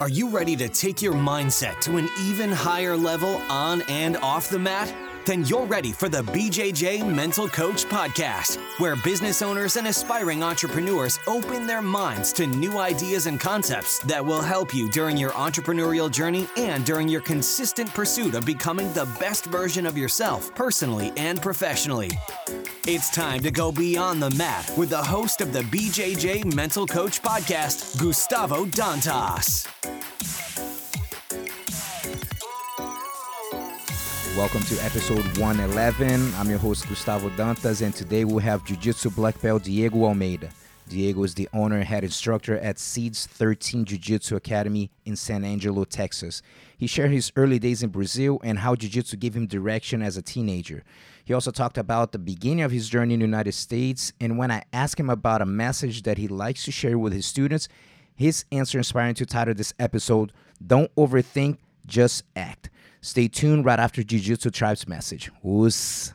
Are you ready to take your mindset to an even higher level on and off the mat? Then you're ready for the BJJ Mental Coach Podcast, where business owners and aspiring entrepreneurs open their minds to new ideas and concepts that will help you during your entrepreneurial journey and during your consistent pursuit of becoming the best version of yourself, personally and professionally. It's time to go beyond the mat with the host of the BJJ Mental Coach Podcast, Gustavo Dantas. Welcome to episode 111. I'm your host, Gustavo Dantas, and today we'll have Jiu Jitsu Black Belt Diego Almeida. Diego is the owner and head instructor at Seeds 13 Jiu Jitsu Academy in San Angelo, Texas. He shared his early days in Brazil and how Jiu Jitsu gave him direction as a teenager. He also talked about the beginning of his journey in the United States, and when I asked him about a message that he likes to share with his students, his answer inspired to title this episode, Don't Overthink, Just Act. Stay tuned right after Jiu Jitsu Tribe's message. OSS.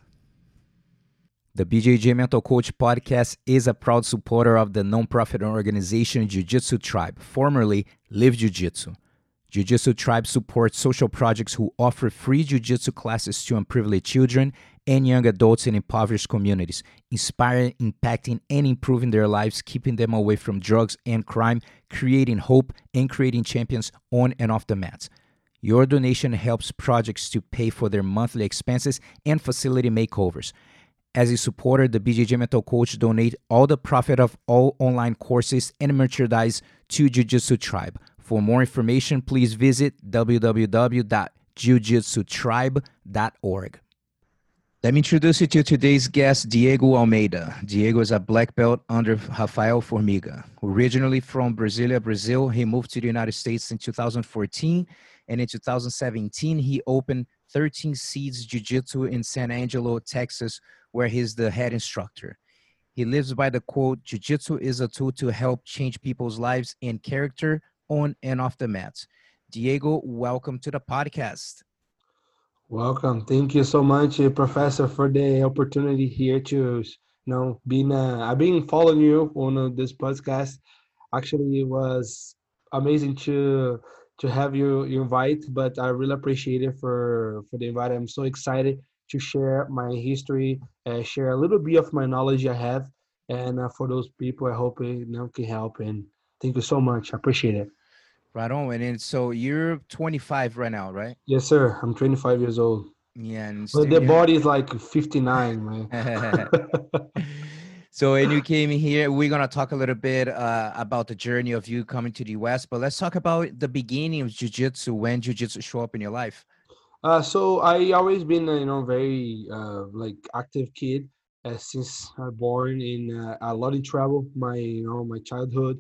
The BJJ Mental Coach podcast is a proud supporter of the nonprofit organization Jiu Jitsu Tribe, formerly Live Jiu Jitsu. Jiu Jitsu Tribe supports social projects who offer free Jiu Jitsu classes to unprivileged children and young adults in impoverished communities, inspiring, impacting, and improving their lives, keeping them away from drugs and crime, creating hope, and creating champions on and off the mats. Your donation helps projects to pay for their monthly expenses and facility makeovers. As a supporter, the BJJ Mental Coach donate all the profit of all online courses and merchandise to Jiu Jitsu Tribe. For more information, please visit www.jiujitsutribe.org. Let me introduce you to today's guest, Diego Almeida. Diego is a black belt under Rafael Formiga. Originally from Brasilia, Brazil, he moved to the United States in 2014 and in 2017, he opened 13 Seeds Jiu Jitsu in San Angelo, Texas, where he's the head instructor. He lives by the quote Jiu Jitsu is a tool to help change people's lives and character, on and off the mats. Diego, welcome to the podcast. Welcome. Thank you so much, uh, Professor, for the opportunity here to you know being uh, I've been following you on uh, this podcast. Actually, it was amazing to to have you, you invite, but I really appreciate it for for the invite. I'm so excited to share my history, uh, share a little bit of my knowledge I have, and uh, for those people, I hope it you know, can help. And thank you so much. I appreciate it. Right on. And so you're 25 right now, right? Yes, sir. I'm 25 years old. Yeah, and but the body is like 59, man. So, when you came here. We're gonna talk a little bit uh, about the journey of you coming to the U.S., but let's talk about the beginning of jiu-jitsu. When jiu-jitsu show up in your life? Uh, so I always been, you know, very uh, like active kid uh, since I born in uh, a lot of travel. My, you know, my childhood,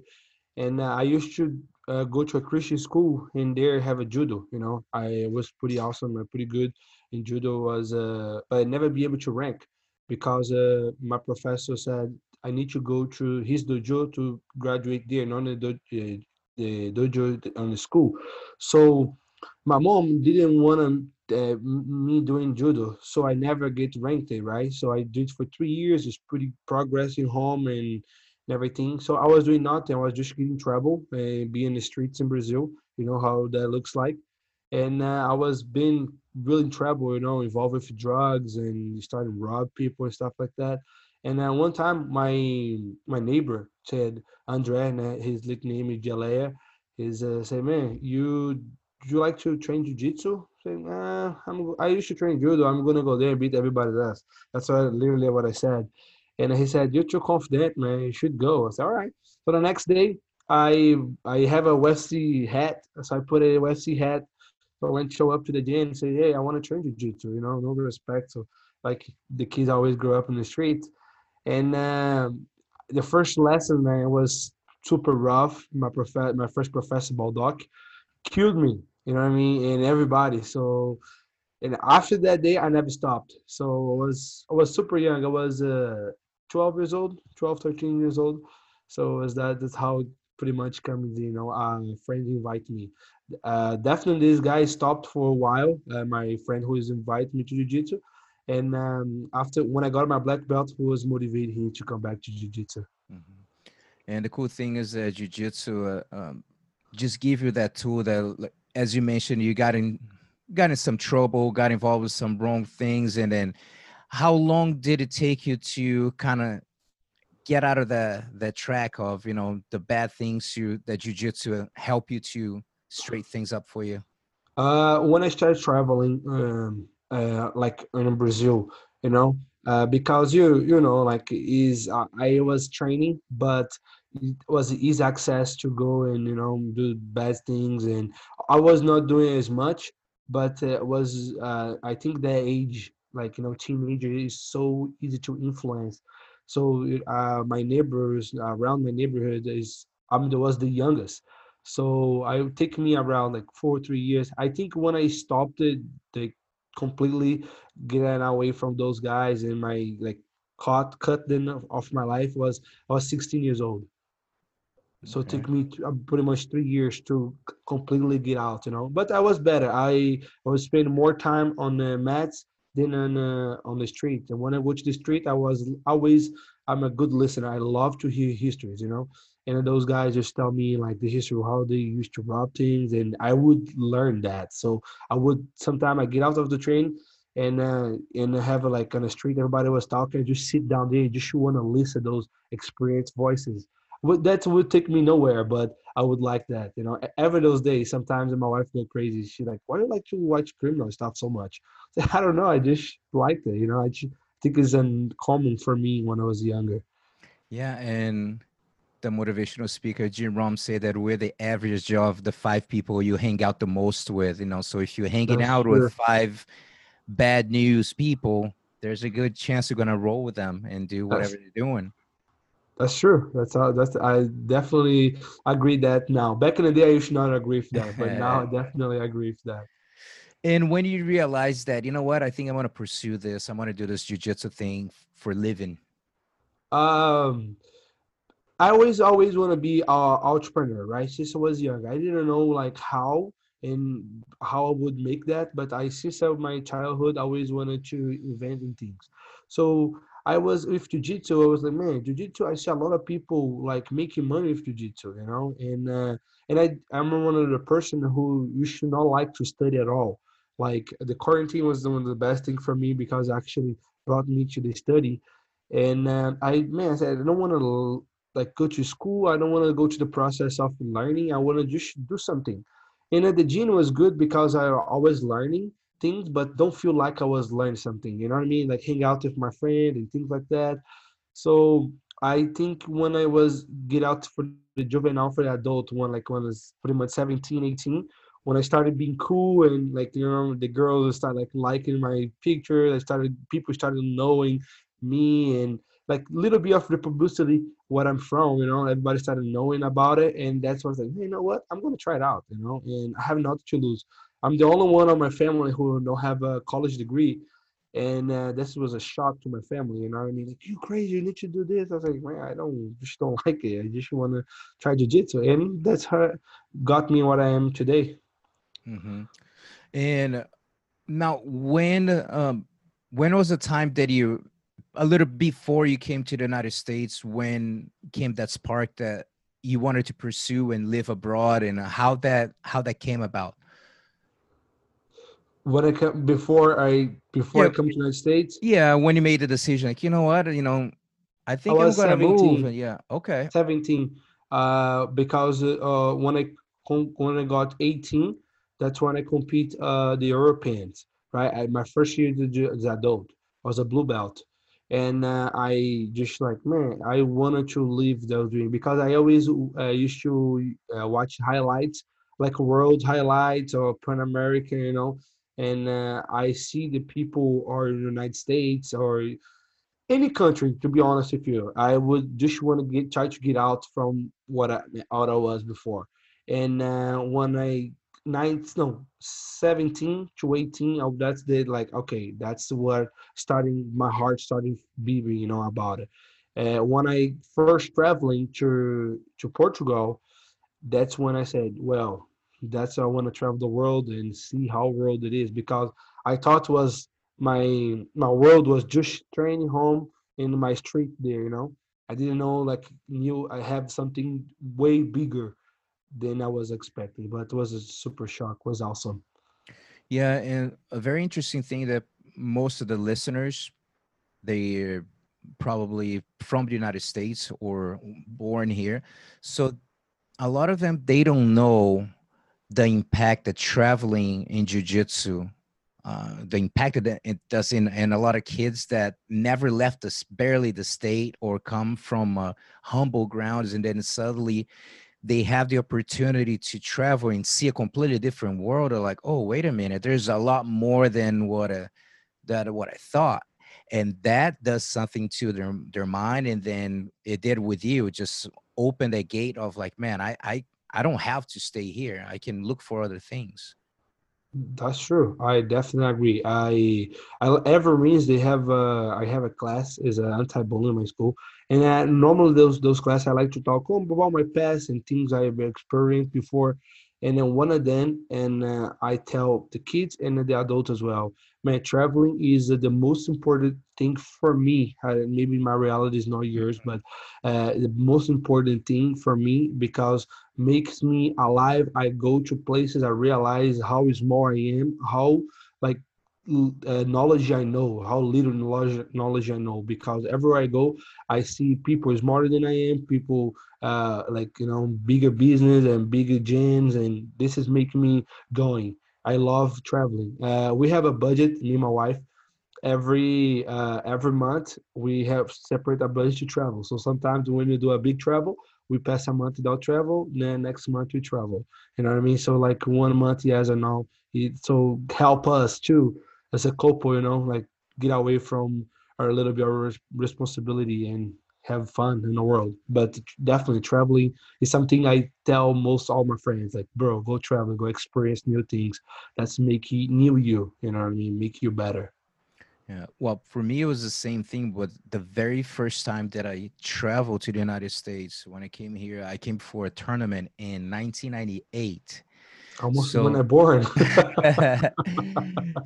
and uh, I used to uh, go to a Christian school and there have a judo. You know, I was pretty awesome, pretty good in judo. Was uh, but I never be able to rank because uh, my professor said I need to go to his dojo to graduate there, not the, dojo, the dojo on the school. So my mom didn't want uh, me doing judo, so I never get ranked right? So I did for three years. It's pretty progressing home and everything. So I was doing nothing. I was just getting trouble and uh, being in the streets in Brazil. You know how that looks like and uh, I was being really in trouble, you know, involved with drugs and starting to rob people and stuff like that. And then one time, my my neighbor said, Andre, and his nickname is Jalea, is uh, say, man, you do you like to train jujitsu? Saying, uh, I'm, I used to train judo. I'm gonna go there and beat everybody's ass. That's what, literally what I said. And he said, "You're too confident, man. You should go." I said, "All right." So the next day, I I have a Westie hat, so I put a Westie hat I went show up to the gym and say, hey, I want to train jiu-jitsu, you know, no respect. So like the kids always grow up in the street. And um, the first lesson, man, was super rough. My prof- my first professor, Baldock, killed me, you know what I mean? And everybody. So, and after that day, I never stopped. So I was, I was super young. I was uh, 12 years old, 12, 13 years old. So is that, that's how pretty much comes, you know, uh, friends invite me uh, definitely this guy stopped for a while. Uh, my friend who is invited me to jiu-jitsu. And um, after when I got my black belt, was motivating him to come back to jiu-jitsu. Mm-hmm. And the cool thing is that jiu-jitsu, uh, um, just give you that tool that, as you mentioned, you got in got in some trouble, got involved with some wrong things, and then how long did it take you to kind of get out of the the track of you know the bad things you that jujitsu help you to straight things up for you? Uh, when I started traveling, um, uh, like in Brazil, you know, uh, because you you know like is uh, I was training, but it was easy access to go and you know do bad things, and I was not doing as much, but it was uh, I think the age like you know teenager is so easy to influence. So uh, my neighbors around my neighborhood is I'm mean, was the youngest. So I would take me around like four or three years. I think when I stopped it, the completely getting away from those guys and my like cut cut then of my life was I was 16 years old. So okay. it took me uh, pretty much three years to completely get out, you know. But I was better. I, I was spending more time on the mats than on uh, on the street. And when I watch the street, I was always I'm a good listener. I love to hear histories, you know and those guys just tell me like the history of how they used to rob things and i would learn that. So i would sometime i get out of the train and uh, and have a, like on the street everybody was talking I just sit down there just want to listen to those experienced voices. That would take me nowhere but i would like that you know? Every those days sometimes my wife go crazy. She's like why do you like to watch criminal stuff so much? I don't know i just liked it you know? I think it's uncommon for me when i was younger. Yeah and the motivational speaker Jim Rohn said that we're the average of the five people you hang out the most with. You know, so if you're hanging That's out true. with five bad news people, there's a good chance you're gonna roll with them and do whatever That's, they're doing. That's true. That's how. That's I definitely agree that now. Back in the day, I used not agree with that, but now I definitely agree with that. And when you realize that, you know what, I think I'm gonna pursue this. I'm gonna do this jujitsu thing for living. Um I always always want to be an entrepreneur, right? Since I was young, I didn't know like how and how I would make that, but I since my childhood I always wanted to invent in things. So I was with jiu-jitsu, I was like, man, jiu-jitsu, I see a lot of people like making money with jiu-jitsu, you know, and uh, and I I'm one of the person who you should not like to study at all. Like the quarantine was one of the best thing for me because actually brought me to the study. And uh, I man, I said I don't want to like go to school. I don't want to go to the process of learning. I want to just do something. And at the gym was good because I always learning things, but don't feel like I was learning something. You know what I mean? Like hang out with my friend and things like that. So I think when I was get out for the juvenile for the adult one, like when I was pretty much 17, 18, when I started being cool and like you know the girls started like liking my picture, I started people started knowing me and like little bit of publicity what I'm from, you know, everybody started knowing about it, and that's when I was like, hey, you know what, I'm gonna try it out, you know, and I have nothing to lose. I'm the only one of my family who don't have a college degree, and uh, this was a shock to my family. You know what I mean? Like, you crazy? You need to do this. I was like, man, I don't just don't like it. I just want to try jujitsu, and that's how got me what I am today. Mm-hmm. And now, when um, when was the time that you a little before you came to the United States, when came that spark that you wanted to pursue and live abroad, and how that how that came about? When I come before I before yeah, I come to the United States. Yeah, when you made the decision, like you know what, you know, I think I am gonna 17, move. Yeah, okay. Seventeen, uh, because uh, when I when I got eighteen, that's when I compete uh the Europeans. Right, I, my first year as an adult, I was a blue belt and uh, I just like man, I wanted to live those dream because I always uh, used to uh, watch highlights like world highlights or Pan American, you know, and uh, I see the people or in the United States or any country. To be honest with you, I would just want to get try to get out from what I, what I was before, and uh, when I nine no 17 to 18 oh that's the like okay that's where starting my heart starting beating you know about it. Uh, when i first traveling to to portugal that's when i said well that's i want to travel the world and see how world it is because i thought was my my world was just training home in my street there you know? I didn't know like knew i have something way bigger than I was expecting. But it was a super shock. It was awesome. Yeah, and a very interesting thing that most of the listeners, they probably from the United States or born here. So a lot of them they don't know the impact that traveling in jiu-jitsu uh, the impact that it does in and a lot of kids that never left us barely the state or come from uh, humble grounds and then suddenly they have the opportunity to travel and see a completely different world are like oh wait a minute there's a lot more than what a, uh, that what i thought. And that does something to their their mind and then it did with you it just open the gate of like man i i i don't have to stay here i can look for other things. That's true i definitely agree i i ever means they have uh i have a class is an anti-bullying in my school and uh, normally those those classes i like to talk about my past and things i've experienced before. And then one of them and uh, i tell the kids and the adults as well man traveling is uh, the most important thing for me. Maybe my reality is not yours but uh, the most important thing for me because makes me alive. I go to places i realize how small i am how uh, knowledge I know, how little knowledge, knowledge I know, because everywhere I go, I see people smarter than I am, people uh, like you know bigger business and bigger gyms, and this is making me going. I love traveling. Uh, we have a budget, me and my wife. Every uh, every month, we have separate a budget to travel. So sometimes when we do a big travel, we pass a month without travel. Then next month we travel. You know what I mean? So like one month, yes or no. It, so help us too as a couple, you know, like get away from our little bit of responsibility and have fun in the world. But definitely traveling is something I tell most all my friends, like, bro, go travel, go experience new things. That's make you new you, you know what I mean? Make you better. Yeah. Well, for me, it was the same thing. But the very first time that I traveled to the United States, when I came here, I came for a tournament in 1998 Almost so, when I born.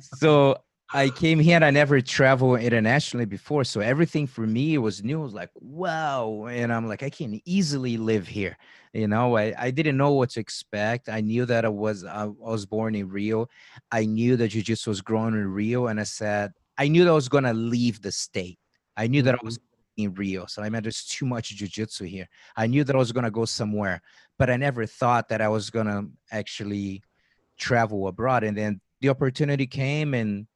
so I came here and I never traveled internationally before. So everything for me was new. It was like, wow. And I'm like, I can easily live here. You know, I, I didn't know what to expect. I knew that I was I was born in Rio. I knew that jiu-jitsu was growing in Rio. And I said, I knew that I was gonna leave the state. I knew that I was. In Rio. So I mean there's too much jiu-jitsu here. I knew that I was gonna go somewhere but I never thought that I was gonna actually travel abroad. And then the opportunity came, and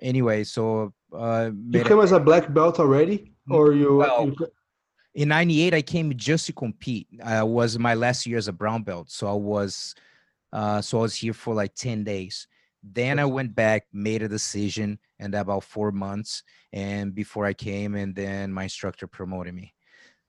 anyway, so uh, you came as a black belt already, or you? Well, you... in '98, I came just to compete. I was my last year as a brown belt, so I was, uh, so I was here for like ten days. Then I went back, made a decision, and about four months, and before I came, and then my instructor promoted me.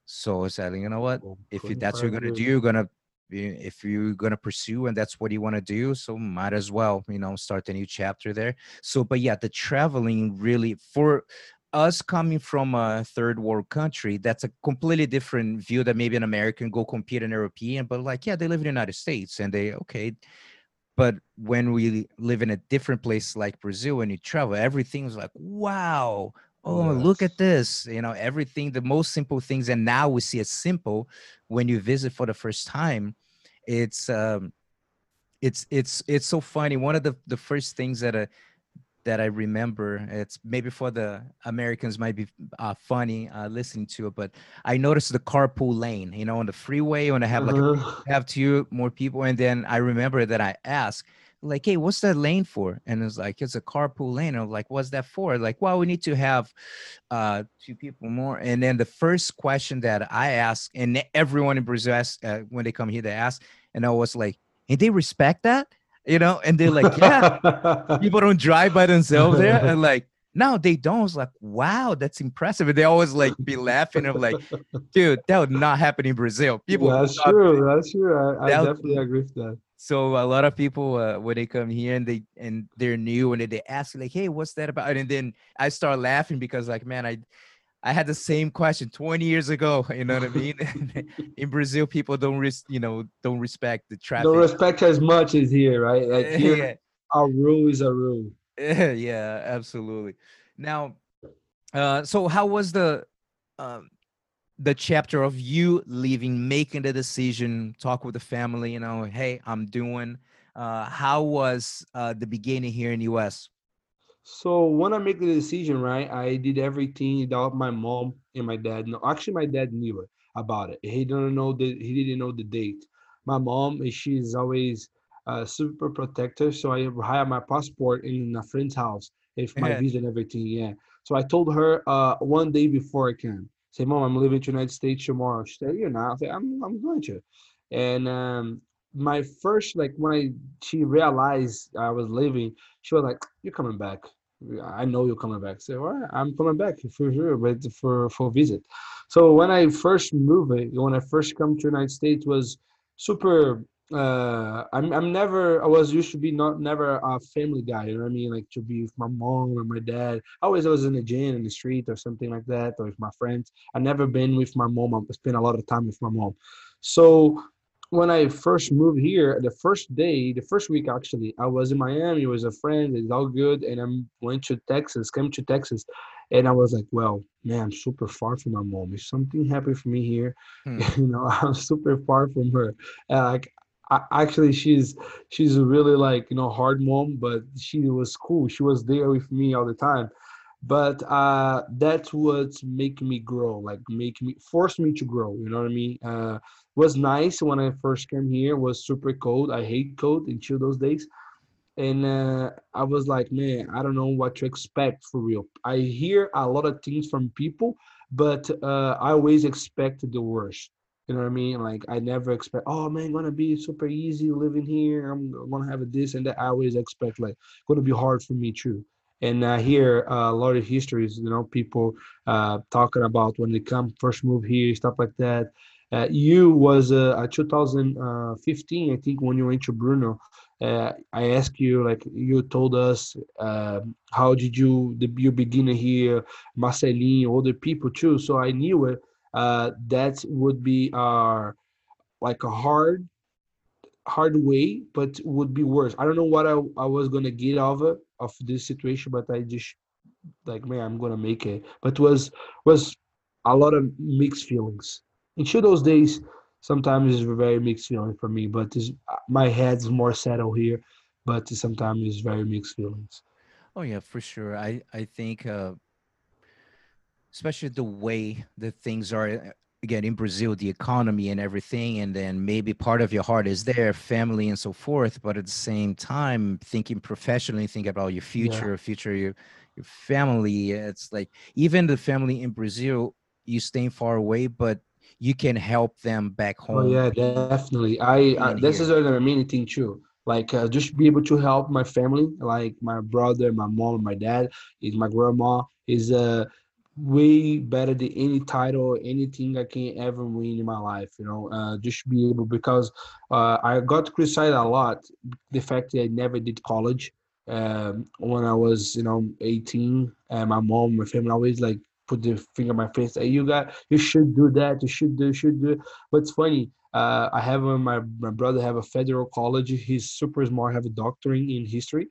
So I said, you know what? If that's what you're gonna do, you're gonna if you're gonna pursue and that's what you want to do, so might as well, you know, start a new chapter there. So, but yeah, the traveling really for us coming from a third world country, that's a completely different view that maybe an American go compete an European, but like, yeah, they live in the United States and they okay. But when we live in a different place like Brazil and you travel, everything's like, wow, oh yes. look at this you know everything the most simple things and now we see it simple when you visit for the first time it's um it's it's it's so funny one of the the first things that uh, that i remember it's maybe for the americans might be uh, funny uh, listening to it but i noticed the carpool lane you know on the freeway when i have like uh-huh. a, have two more people and then i remember that i asked like, hey, what's that lane for? And it's like, it's a carpool lane. I'm like, what's that for? Like, well, we need to have uh, two people more. And then the first question that I ask, and everyone in Brazil asks uh, when they come here, they ask, and I was like, and they respect that, you know? And they're like, yeah, people don't drive by themselves there. And like, no, they don't. It's like, wow, that's impressive. And they always like be laughing. of like, dude, that would not happen in Brazil. People. That's true. That's true. I, I definitely agree with that so a lot of people uh, when they come here and they and they're new and they, they ask like hey what's that about and then i start laughing because like man i i had the same question 20 years ago you know what i mean in brazil people don't res- you know don't respect the traffic don't respect as much as here right like here yeah. our rule is a rule yeah absolutely now uh so how was the um the chapter of you leaving, making the decision, talk with the family, you know, hey, I'm doing. Uh, how was uh, the beginning here in the US? So when I make the decision, right, I did everything without my mom and my dad. No, actually, my dad knew about it. He didn't know the he didn't know the date. My mom, she's always uh, super protector, so I have my passport in a friend's house if my visa and everything. Yeah. So I told her uh, one day before I came, say, Mom, I'm leaving to United States tomorrow. She said, You're not. I said, I'm I'm going to. And um, my first like when I she realized I was leaving, she was like, You're coming back. I know you're coming back. Say, all right, I'm coming back for sure, but for for visit. So when I first moved, when I first come to United States, was super. Uh, I'm I'm never. I was used to be not never a family guy. You know what I mean? Like to be with my mom or my dad. Always I was in the gym in the street or something like that, or with my friends. I never been with my mom. I spent a lot of time with my mom. So when I first moved here, the first day, the first week actually, I was in Miami. with a friend. It's all good, and I'm went to Texas. Came to Texas, and I was like, well, man, I'm super far from my mom. If something happened for me here, hmm. you know, I'm super far from her. And like, I, actually, she's she's a really like you know hard mom, but she was cool. She was there with me all the time but uh that's what's making me grow like make me force me to grow you know what i mean uh was nice when i first came here was super cold i hate cold until those days and uh, i was like man i don't know what to expect for real i hear a lot of things from people but uh i always expect the worst you know what I mean? Like I never expect, oh man, gonna be super easy living here. I'm gonna have this and that. I always expect like gonna be hard for me too and I hear a lot of histories, you know, people uh, talking about when they come first move here, stuff like that. Uh, you was uh, 2015, I think, when you went to Bruno. Uh, I asked you, like, you told us, uh, how did you the, you begin here, Marcelinho, other people too. So I knew it. Uh, that would be our like a hard hard way, but would be worse. I don't know what I, I was gonna get out of of this situation, but I just like man, I'm gonna make it. But was was a lot of mixed feelings. Until those days, sometimes it's very mixed feeling for me. But my head's more settled here, but sometimes it's very mixed feelings. Oh yeah, for sure. I I think. Uh especially the way that things are again in Brazil, the economy and everything, and then maybe part of your heart is there, family and so forth. But at the same time, thinking professionally, think about your future, yeah. future your your family. It's like even the family in Brazil, you staying far away, but you can help them back home. Oh yeah, definitely. I, I this is another main thing too. Like uh, just be able to help my family, like my brother, my mom, my dad, is my grandma, is uh way better than any title, anything I can ever win in my life. You know, uh, just be able because uh, I got criticized a lot the fact that I never did college. Um, when I was, you know, 18, and my mom, my family always like put the finger on my face. Hey, you got, you should do that. You should do, should do. It. But it's funny. Uh, I have a, my my brother have a federal college. He's super smart. Have a doctorate in history,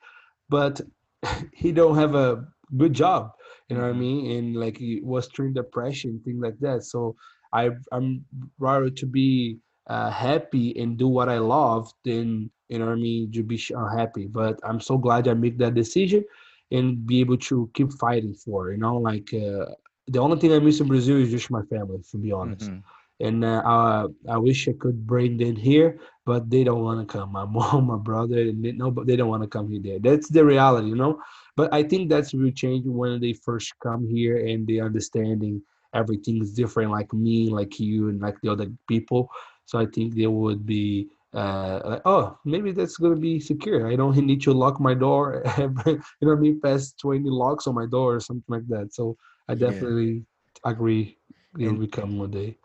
but he don't have a good job you know what I mm-hmm. mean? And like he was through depression, things like that. So I I'm rather to be uh, happy and do what I love than you know what I mean to be unhappy. But I'm so glad I make that decision and be able to keep fighting for. You know, like uh, the only thing I miss in Brazil is just my family, to be honest. Mm-hmm. And uh, I, I wish I could bring them here, but they don't want to come. My mom, my brother, and they, no, but they don't want to come here. That's the reality, you know. But I think that's will change when they first come here and they understanding everything is different, like me, like you, and like the other people. So I think they would be uh, like, oh, maybe that's gonna be secure. I don't need to lock my door. you know what I mean? Past twenty locks on my door or something like that. So I definitely yeah. agree. It'll and, become one day.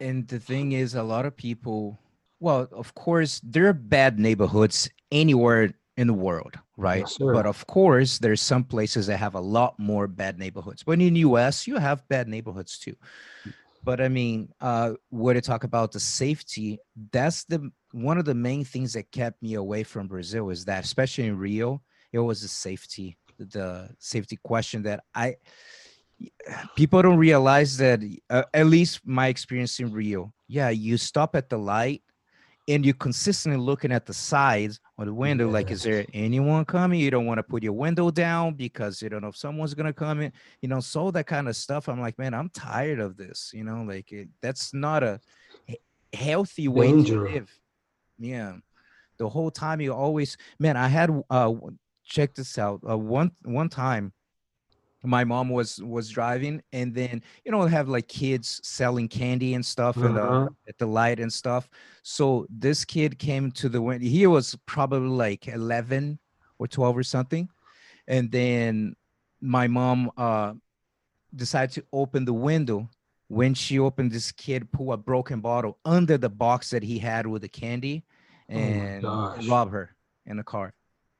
And the thing is, a lot of people. Well, of course, there are bad neighborhoods anywhere in the world, right? Yes, but of course, there's some places that have a lot more bad neighborhoods. But in the US, you have bad neighborhoods too. But I mean, uh, where to talk about the safety, that's the one of the main things that kept me away from Brazil is that, especially in Rio, it was the safety, the safety question that I people don't realize that uh, at least my experience in rio yeah you stop at the light and you're consistently looking at the sides or the window like is there anyone coming? You don't want to put your window down because you don't know if someone's gonna come in. You know so that kind of stuff i'm like man i'm tired of this you know like it, that's not a healthy way to live. Yeah. The whole time you always man i had uh check this out uh, one one time my mom was was driving and then you know have like kids selling candy and stuff uh-huh. and uh, at the light and stuff. So this kid came to the window he was probably like 11 or 12 or something and then my mom uh decided to open the window. When she opened this kid pull a broken bottle under the box that he had with the candy oh and oh rob her in the car.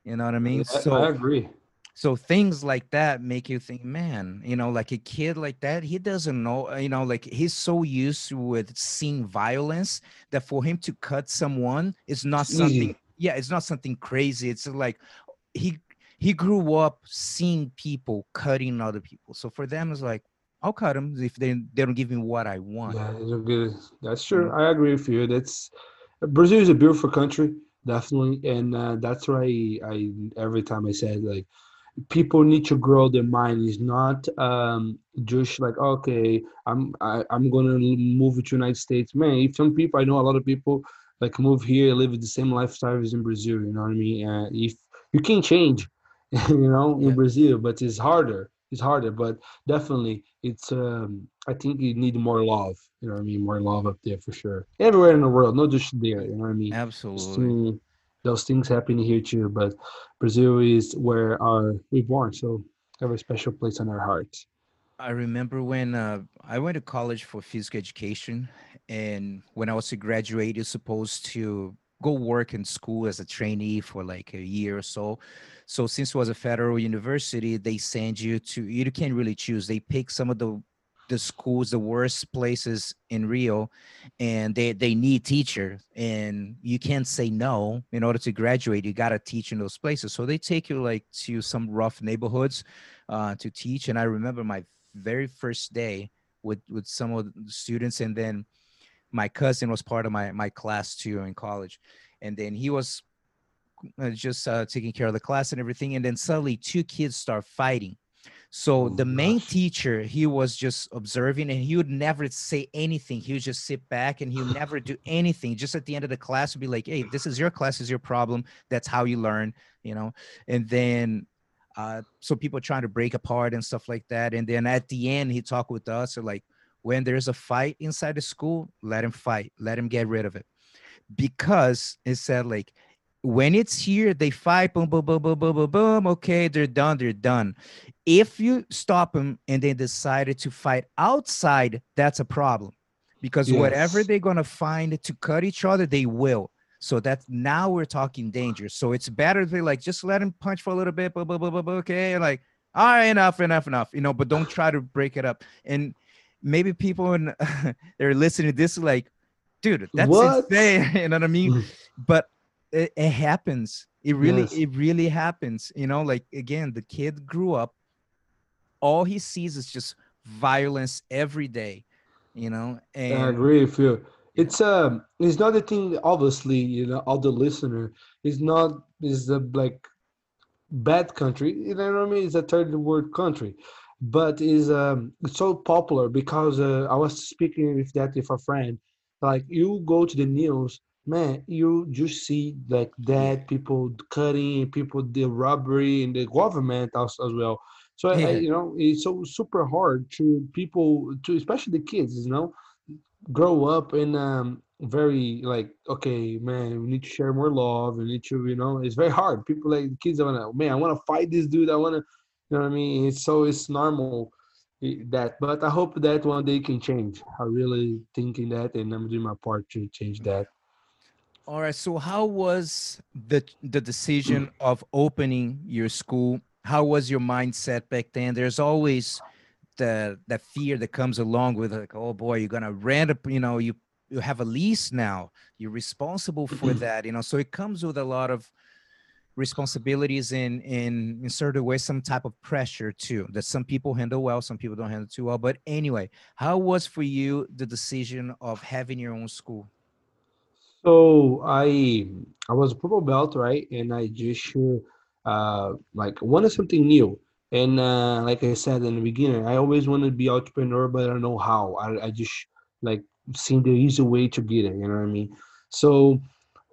You know what i mean? I, so i agree so things like that make you think man you know like a kid like that he doesn't know uh, you know like he's so used with seeing violence that for him to cut someone is not something yeah it's not something crazy it's like he he grew up seeing people cutting other people. So for them it's like i'll cut them if they, they don't give me what i want. Yeah good that's true i agree with you that's brazil is a beautiful country definitely and uh, that's why I every time i said like people need to grow their mind. It's not um, just like okay i'm I, am i am to move to united states. Man if some people i know a lot of people like move here live the same lifestyle as in brazil you know what i mean? Uh, if you can change you know in yeah. brazil but it's harder it's harder. But definitely it's um i think you need more love you know what i mean? More love up there for sure. Everywhere in the world not just there you know what i mean? Absolutely those things happen here too. But Brazil is where our we born, so have a special place in our hearts. I remember when uh, I went to college for physical education, and when I was to graduate, you're supposed to go work in school as a trainee for like a year or so. So since it was a federal university, they send you to you can't really choose. They pick some of the the schools, the worst places in Rio, and they they need teachers, and you can't say no. In order to graduate, you gotta teach in those places. So they take you like to some rough neighborhoods uh, to teach. And I remember my very first day with with some of the students, and then my cousin was part of my my class too in college, and then he was uh, just uh, taking care of the class and everything. And then suddenly, two kids start fighting so oh, the main gosh. teacher, he was just observing and he would never say anything. He would just sit back and he would never do anything. Just at the end of the class would be like, hey, this is your class, is your problem. That's how you learn, you know? And then uh, so people trying to break apart and stuff like that. And then at the end, he talked with us, or like, when there's a fight inside the school, let him fight, let him get rid of it. Because it said like when it's here, they fight, boom, boom, boom, boom, boom, boom, boom. Okay, they're done, they're done. If you stop them and they decided to fight outside, that's a problem because yes. whatever they're gonna find to cut each other, they will. So that's now we're talking danger. So it's better to like just let him punch for a little bit, blah, blah, blah, blah, blah okay, like all right, enough, enough, enough, you know, but don't try to break it up. And maybe people when they're listening to this like, dude, that's what? insane. you know what I mean? Mm. but it, it happens it really yes. it really happens you know like again the kid grew up all he sees is just violence every day you know and i agree with you. It's um it's not a thing obviously you know all the listener is not is a like bad country you know what i mean? It's a third world country. But is um it's so popular because uh, i was speaking with that with a friend like you go to the news man, you just see like that people cutting, people the robbery, and the government as, as well. So yeah. I, you know, it's so super hard to people, to especially the kids, you know, grow up in um very like okay, man, we need to share more love. We need to, you know, it's very hard. People like kids are to, man, I want to fight this dude. I want to, you know what I mean? It's so it's normal eh, that but i hope that one day can change i really thinking that and i'm doing my part to change that all right. So how was the the decision of opening your school? How was your mindset back then? There's always the the fear that comes along with like, oh boy, you're gonna rent a, you know, you you have a lease now. You're responsible for mm-hmm. that, you know. So it comes with a lot of responsibilities in in in certain way some type of pressure too that some people handle well some people don't handle too well but anyway how was for you the decision of having your own school So I I was a purple belt, right? And I just uh like wanted something new. And uh like I said in the beginning, I always wanted to be entrepreneur, but I don't know how. I I just like seen the easy way to get it, you know what I mean? So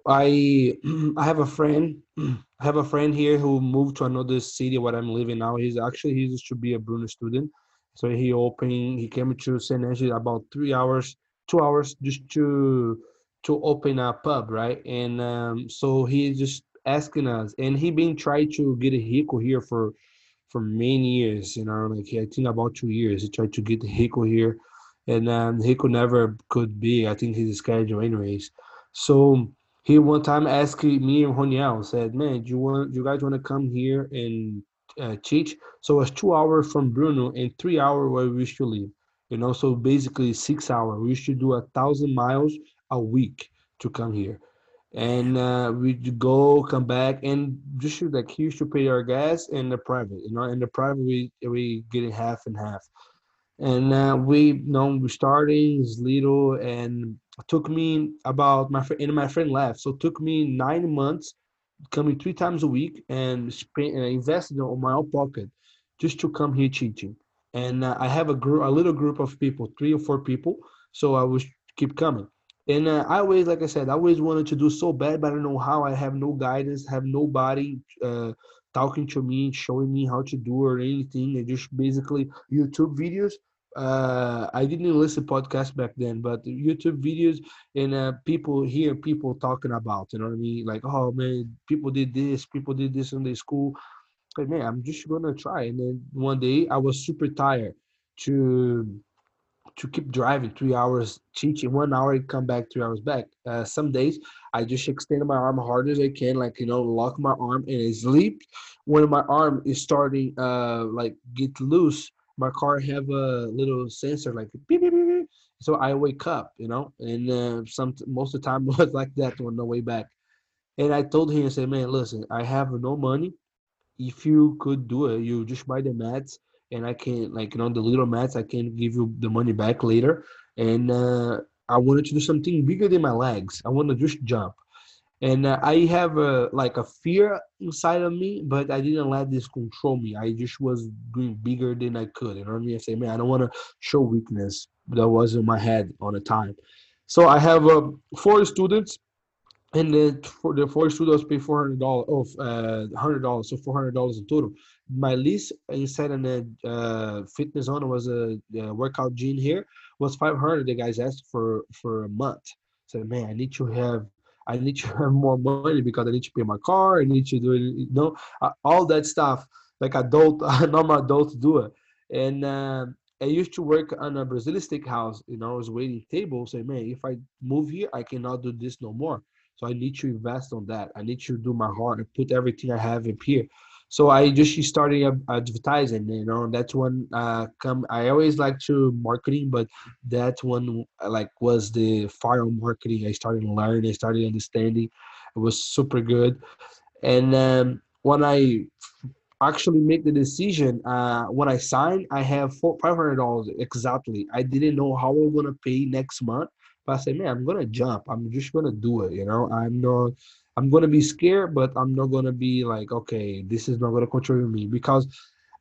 I I have a friend I have a friend here who moved to another city where I'm living now. He's actually he used to be a Bruno student. So he opened he came to San Angelo about three hours, two hours just to to open a pub, right? And um, so he just asking us, and he been trying to get a vehicle here for for many years, you know, like I think about two years. He tried to get vehicle here, and um, vehicle never could be. I think his schedule, anyways. So he one time asked me and Roniel, said, "Man, do you want, do you guys want to come here and uh, teach?" So it's two hours from Bruno and three hours where we should live. You know, so basically six hours. We should do a thousand miles a week to come here. And uh, we go, come back, and just shoot like he used to pay our gas in the private, you know, in the private we we get it half and half. And uh, we you know we starting little, and took me about my friend and my friend left, so took me nine months coming three times a week and spend and invested on my own pocket just to come here teaching. And uh, I have a group, a little group of people, three or four people. So I was keep coming. And uh, I always, like I said, I always wanted to do so bad, but I don't know how. I have no guidance, have nobody uh, talking to me, showing me how to do or anything. And just basically YouTube videos. Uh, I didn't listen podcast back then, but YouTube videos and uh, people hear people talking about, you know what I mean? Like, oh man, people did this, people did this in their school. But man, I'm just gonna try. And then one day I was super tired to to keep driving three hours teaching one hour come back three hours back. Uh, some days i just extend my arm hard as i can like you know lock my arm and I sleep when my arm is starting uh like get loose my car have a little sensor like beep, beep, beep, so i wake up you know and uh, some most of the time was like that on the way back. And i told him i said man listen i have no money. If you could do it you just buy the mats and I can like you know the little mats I can give you the money back later. And uh, I wanted to do something bigger than my legs. I want to just jump. And uh, I have a like a fear inside of me, but I didn't let this control me. I just was doing bigger than I could. You know what I mean? I say, man, I don't want to show weakness. That was in my head on the time. So I have uh, four students and then for the four students pay four hundred dollars of uh hundred dollars, so four hundred dollars in total. My lease inside in the uh, fitness zone was a, a workout gym here was five hundred. The guys asked for for a month. Said, man, I need to have I need to have more money because I need to pay my car. I need to do you know, uh, all that stuff like adult normal adults do it. And uh, I used to work on a Brazilian steakhouse. You know, I was waiting table. Say, man, if I move here, I cannot do this no more. So I need to invest on that. I need to do my heart and put everything I have in here. So I just started advertising, you know, that's when uh come I always like to marketing, but that one like was the fire marketing. I started learning, I started understanding. It was super good. And um, when I actually make the decision, uh, when I signed, I have four, $500 exactly. I didn't know how I'm going to pay next month but I say, man, I'm gonna jump. I'm just gonna do it. You know, I'm not. I'm gonna be scared, but I'm not gonna be like, okay, this is not gonna control me because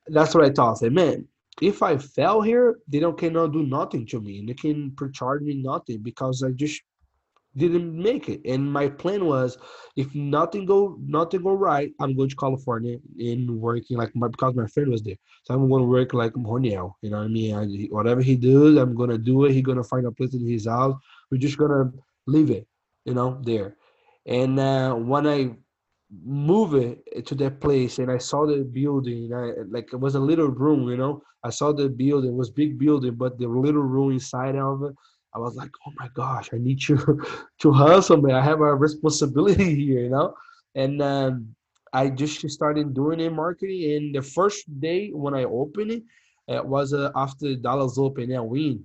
that's what I thought. I said, man, if I fail here, they don't cannot do nothing to me. They can charge me nothing because I just didn't make it. And my plan was, if nothing go nothing go right, I'm going to California and working like my because my friend was there. So I'm going to work like Roniel. You know what I mean? I, whatever he does, I'm gonna do it. He's gonna find a place in his house. We're just gonna leave it, you know, there. And uh, when I move it to that place and I saw the building, I like it was a little room, you know. I saw the building, it was big building, but the little room inside of it I was like, oh my gosh, I need you to hustle, man. I have a responsibility here, you know? And um, I just started doing it marketing. And the first day when I opened it, it was uh, after Dallas Open and win.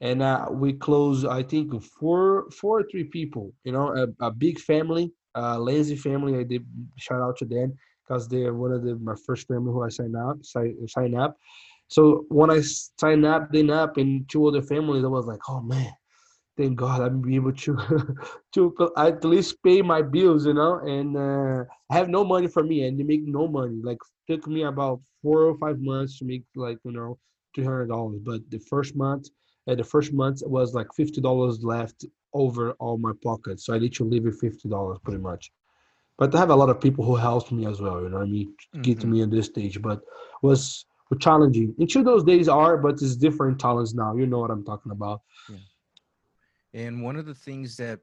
And uh, we closed, I think, four, four or three people, you know, a, a big family. a Lazy family. I did shout out to them because they're one of the my first family who I signed up sign, sign up. So when I signed up, then up in two other families, I was like, oh man, thank God I'm able to to at least pay my bills, you know. And uh, I have no money for me, and they make no money. Like took me about four or five months to make like you know three hundred dollars. But the first month, at the first month was like fifty dollars left over all my pockets. So I need to leave with fifty dollars pretty much. But I have a lot of people who helped me as well. You know I mean? Mm-hmm. Get me in this stage, but was challenging. Each those days are, but it's different talents now. You know what I'm talking about. Yeah. And one of the things that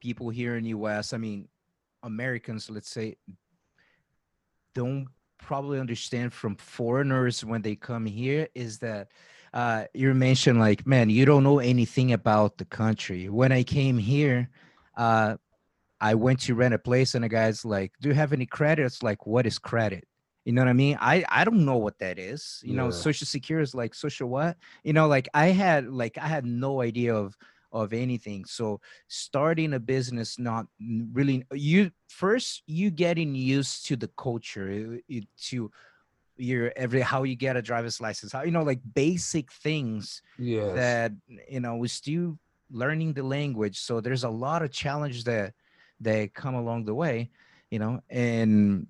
people here in US, I mean, Americans, let's say, don't probably understand from foreigners when they come here is that uh, you mentioned like, man, you don't know anything about the country. When I came here, uh, I went to rent a place and the guy's like, do you have any credits? Like, what is credit? You know what I mean? I I don't know what that is. You yeah. know, social security is like social what? You know, like I had like I had no idea of of anything. So starting a business, not really you first you getting used to the culture it, it, to your every how you get a driver's license, how you know like basic things yeah that you know we're still learning the language. So there's a lot of challenges that that come along the way, you know, and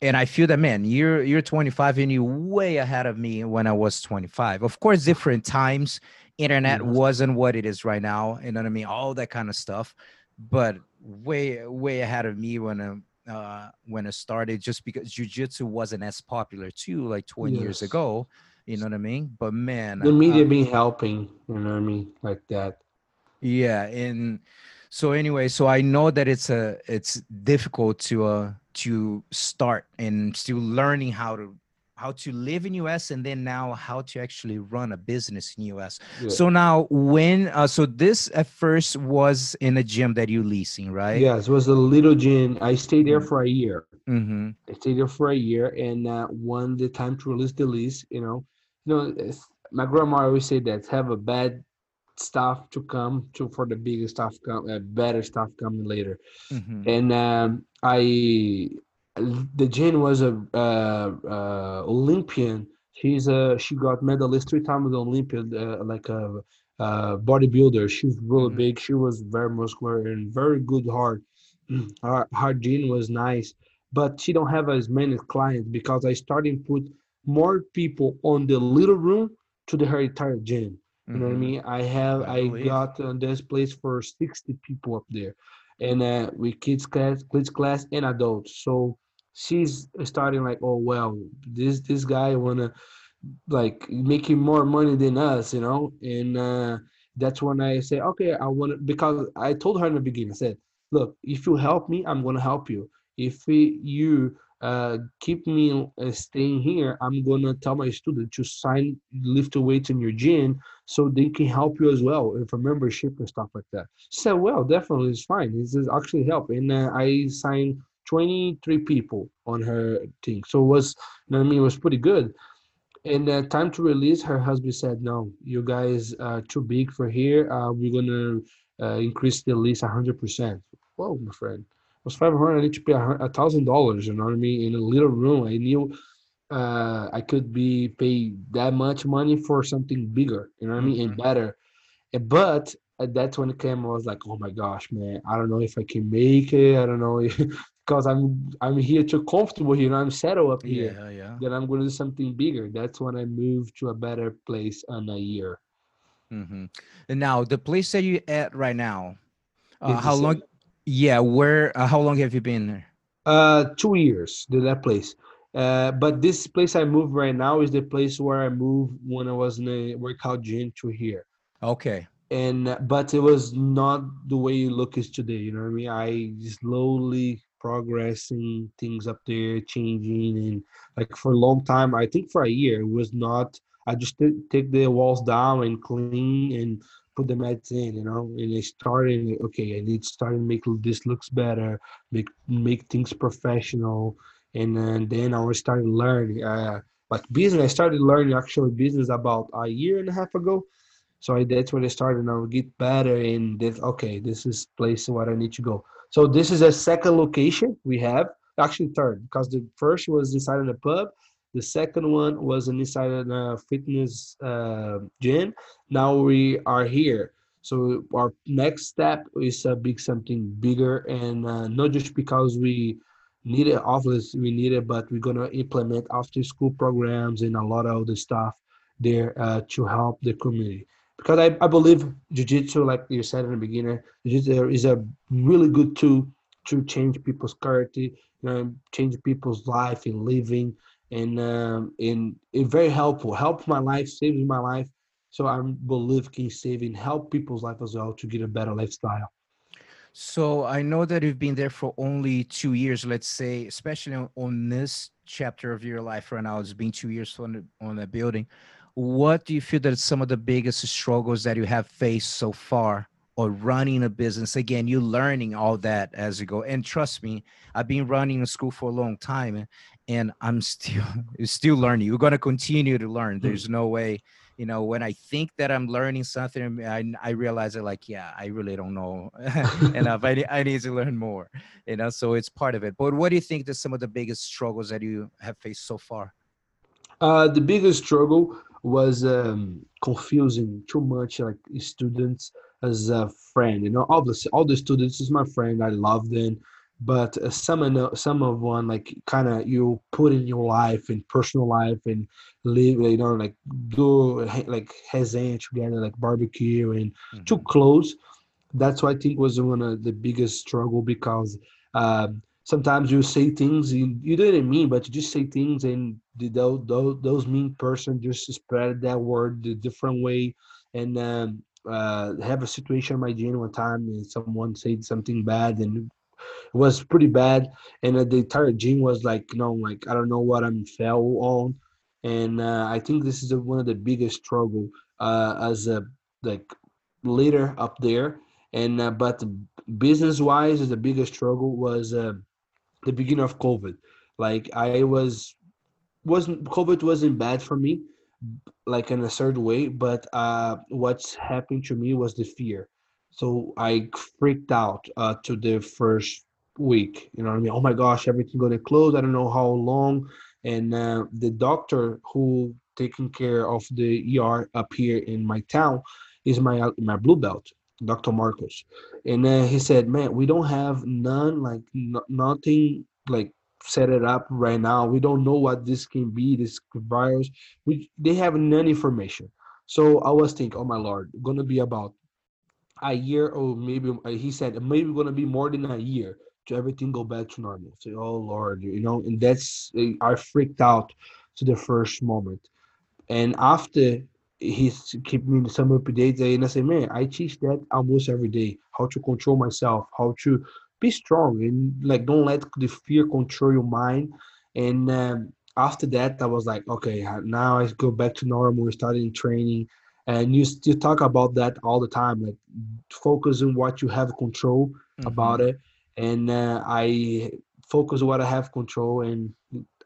and I feel that man, you're you're 25 and you're way ahead of me when I was 25. Of course, different times. Internet mm-hmm. wasn't what it is right now. You know what I mean? All that kind of stuff, but way way ahead of me when I, uh, when it started. Just because jujitsu wasn't as popular too, like 20 yes. years ago. You know what I mean? But man, the media been helping. You know what I mean? Like that. Yeah, and so anyway, so I know that it's a it's difficult to uh to start and still learning how to how to live in us and then now how to actually run a business in us yeah. so now when uh, so this at first was in a gym that you leasing right yes it was a little gym i stayed there mm-hmm. for a year mm-hmm. i stayed there for a year and uh, when the time to release the lease you know you know my grandma always said that have a bad stuff to come to for the bigger stuff come uh, better stuff coming later. Mm-hmm. and um, i the Jane was a uh, uh, olympian. She's a she got medalist three times olympian uh, like a, a, bodybuilder. She's really mm-hmm. big. She was very muscular and very good heart. Her, her gene was nice but she don't have as many clients because i started put more people on the little room to the her entire gym you know what I mm-hmm. mean? I have I, I got uh, this place for 60 people up there, and uh, with kids class, kids class, and adults. So she's starting like, oh well, this this guy wanna like making more money than us, you know, and uh, that's when I say, okay, I want to because I told her in the beginning, I said, look, if you help me, I'm gonna help you. If you uh, keep me uh, staying here, I'm gonna tell my student to sign lift weights in your gym so they can help you as well for membership and stuff like that. She said, well, definitely it's fine. This is actually help. And uh, I signed 23 people on her thing. So it was, you know I mean, it was pretty good. And uh, time to release, her husband said, no, you guys are too big for here. Uh, we're gonna uh, increase the lease 100%. Whoa, my friend was 500 I need to pay a thousand dollars you know what I mean in a little room I knew uh, I could be paid that much money for something bigger you know what mm-hmm. I mean and mm-hmm. better and, but that's when it came I was like oh my gosh man I don't know if I can make it I don't know because I'm I'm here too comfortable here I'm settled up here yeah yeah then I'm going to do something bigger that's when I moved to a better place in a year mm-hmm. and now the place that you're at right now uh, how long yeah, where? Uh, how long have you been there? Uh, two years. To that place. Uh, but this place I moved right now is the place where I moved when I was in a workout gym to here. Okay. And but it was not the way you look is today. You know what I mean? I slowly progressing things up there, changing, and like for a long time, I think for a year, it was not. I just take the walls down and clean and put the meds in, you know, and I started, okay, I need to start make this looks better, make make things professional, and then, then I was starting to learn. Uh, like business, I started learning actually business about a year and a half ago. So I, that's when I started now get better and this okay, this is place where I need to go. So this is a second location we have, actually third, because the first was inside in a pub, the second one was an inside a fitness uh, gym. Now we are here. So our next step is a big something bigger, and uh, not just because we need it, obviously we need it, but we're gonna implement after school programs and a lot of other stuff there uh, to help the community. Because I, I believe jiu-jitsu, like you said in the beginning, jiu-jitsu is a really good tool to change people's character, you know, change people's life and living and um, and it very helpful. Helped my life, saved my life. So I believe can save and help people's life as well to get a better lifestyle. So I know that you've been there for only two years. Let's say, especially on, on this chapter of your life right now, it's been two years on the, on the building. What do you feel that some of the biggest struggles that you have faced so far? or running a business again you're learning all that as you go and trust me i've been running a school for a long time and i'm still still learning we're going to continue to learn hmm. there's no way you know when i think that i'm learning something i, I realize that like yeah i really don't know enough I, I need to learn more you know so it's part of it but what do you think that some of the biggest struggles that you have faced so far uh, the biggest struggle was um, confusing too much like students as a friend. You know, obviously all the students is my friend. I love them, but uh, some of some of one like kind of you put in your life and personal life and live. You know, like do like resenha together, like barbecue and mm-hmm. too close. That's what I think was one of the biggest struggle because. Um, sometimes you say things you, you didn't mean, but you just say things and the, those, those mean person just spread that word the different way. And um, uh, have a situation in my gym one time and someone said something bad and was pretty bad. And uh, the entire gym was like you know like i don't know what i'm fell on. And uh, i think this is a, one of the biggest struggle uh, as a like leader up there. And uh, but business wise the biggest struggle was uh, the beginning of covid. Like i was wasn't covid wasn't bad for me like in a certain way. But uh what's happened to me was the fear so i freaked out uh to the first week you know what i mean oh my gosh everything gonna close i don't know how long and uh, the doctor who taking care of the er up here in my town is my my blue belt dr marcos and uh, he said man we don't have none like n- nothing like set it up right now. We don't know what this can be, this virus. We they have none information. So I was thinking, oh my lord, gonna be about a year or maybe uh, he said maybe gonna be more than a year to everything go back to normal. So oh lord, you know, and that's uh, I freaked out to the first moment, and after he's keeping me some updates and I say, man, I teach that almost every day. How to control myself, how to be strong and like don't let the fear control your mind. And um, after that, I was like, okay, now I go back to normal, starting training. And you you talk about that all the time, like focus on what you have control mm-hmm. about it. And uh, I focus what I have control and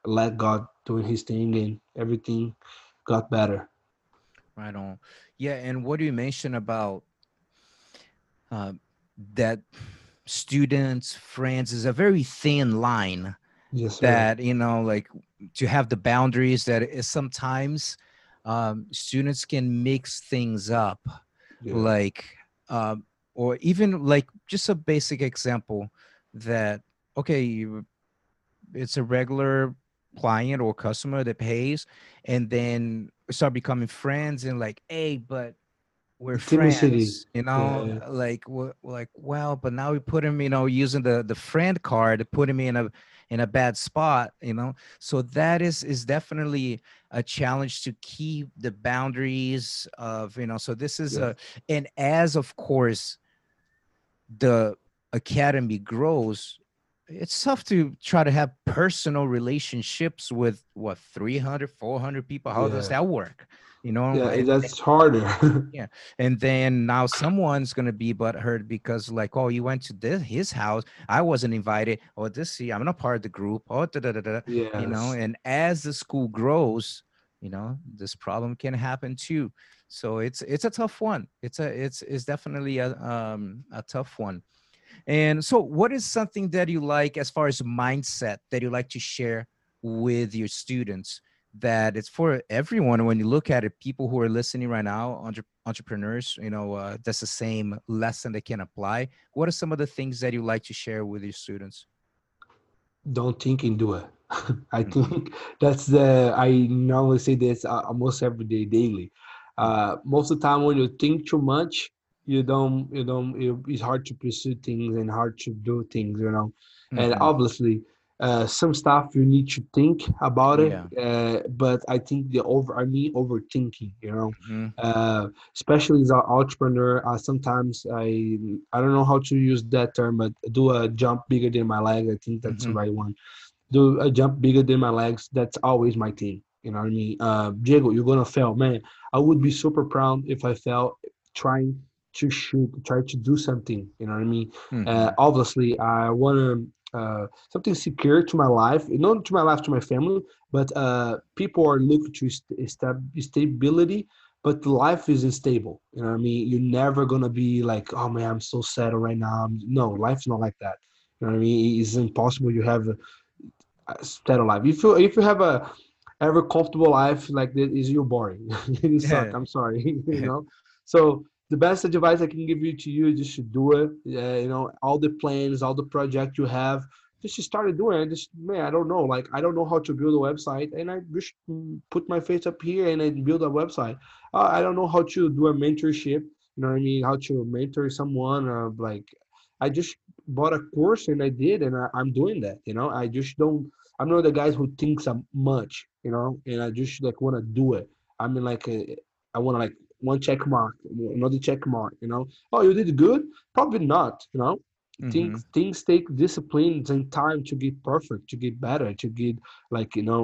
let God doing His thing, and everything got better. Right on. Yeah, and what do you mention about uh, that students, friends is a very thin line. Yes, that you know, like to have the boundaries that is sometimes um, students can mix things up, yeah. like um, or even like just a basic example that okay, you, it's a regular client or customer that pays, and then start becoming friends and like, hey, but we're friends you know yeah. like we're, like well but now we put him you know using the the friend card putting me in a in a bad spot you know so that is is definitely a challenge to keep the boundaries of you know so this is yeah. a and as of course the academy grows it's tough to try to have personal relationships with what 300 400 people how yeah. does that work you know yeah that's harder. Yeah and then now someone's gonna be but hurt because like oh you went to this his house. I wasn't invited. Or oh, this see i'm not part of the group. Oh da, da, da, da. Yes. you know and as the school grows you know this problem can happen too. So it's it's a tough one. It's a it's it's definitely a um a tough one. And so, what is something that you like as far as mindset that you like to share with your students? That it's for everyone. When you look at it, people who are listening right now, entre- entrepreneurs, you know, uh, that's the same lesson they can apply. What are some of the things that you like to share with your students? Don't think and do it. I Mhm. think that's the I normally say this uh, almost every day, daily. Uh, most of the time, when you think too much, you don't, you don't. You, it's hard to pursue things and hard to do things, you know. And Mhm. obviously, uh, some stuff you need to think about it. Yeah. Uh, but I think the over, I mean, overthinking, you know Mhm. uh, especially as an entrepreneur. Uh, sometimes I I don't know how to use that term, but do a jump bigger than my leg. I think that's Mhm. the right one. Do a jump bigger than my legs. That's always my thing. You know what I mean? Uh, Diego, you're gonna fail, man. I would be super proud if I fail trying to shoot, try to do something. You know what I mean? Mhm. Uh, obviously, I want to uh, something secure to my life, not to my life, to my family, but uh, people are looking to st- stability, but life is unstable. You know what I mean? You're never gonna be like, oh man, I'm so sad right now. No, life's not like that. You know what I mean? It's impossible. You have a, a settled life. If you if you have a ever comfortable life like this, is you boring. you suck. I'm sorry. you know. So the best advice I can give you to you is just to do it. Uh, you know, all the plans, all the project you have, just to start doing it. Just man, I don't know. Like I don't know how to build a website, and I just put my face up here and I build a website. Uh, I don't know how to do a mentorship. You know what I mean? How to mentor someone? Uh, like I just bought a course and I did, and I, I'm doing that. You know, I just don't. I'm not the guys who thinks much. You know, and I just like want to do it. I mean, like a, I want to like one check mark, another check mark. You know, oh, you did good. Probably not. You know, Mhm. things things take disciplines and time to get perfect, to get better, to get like you know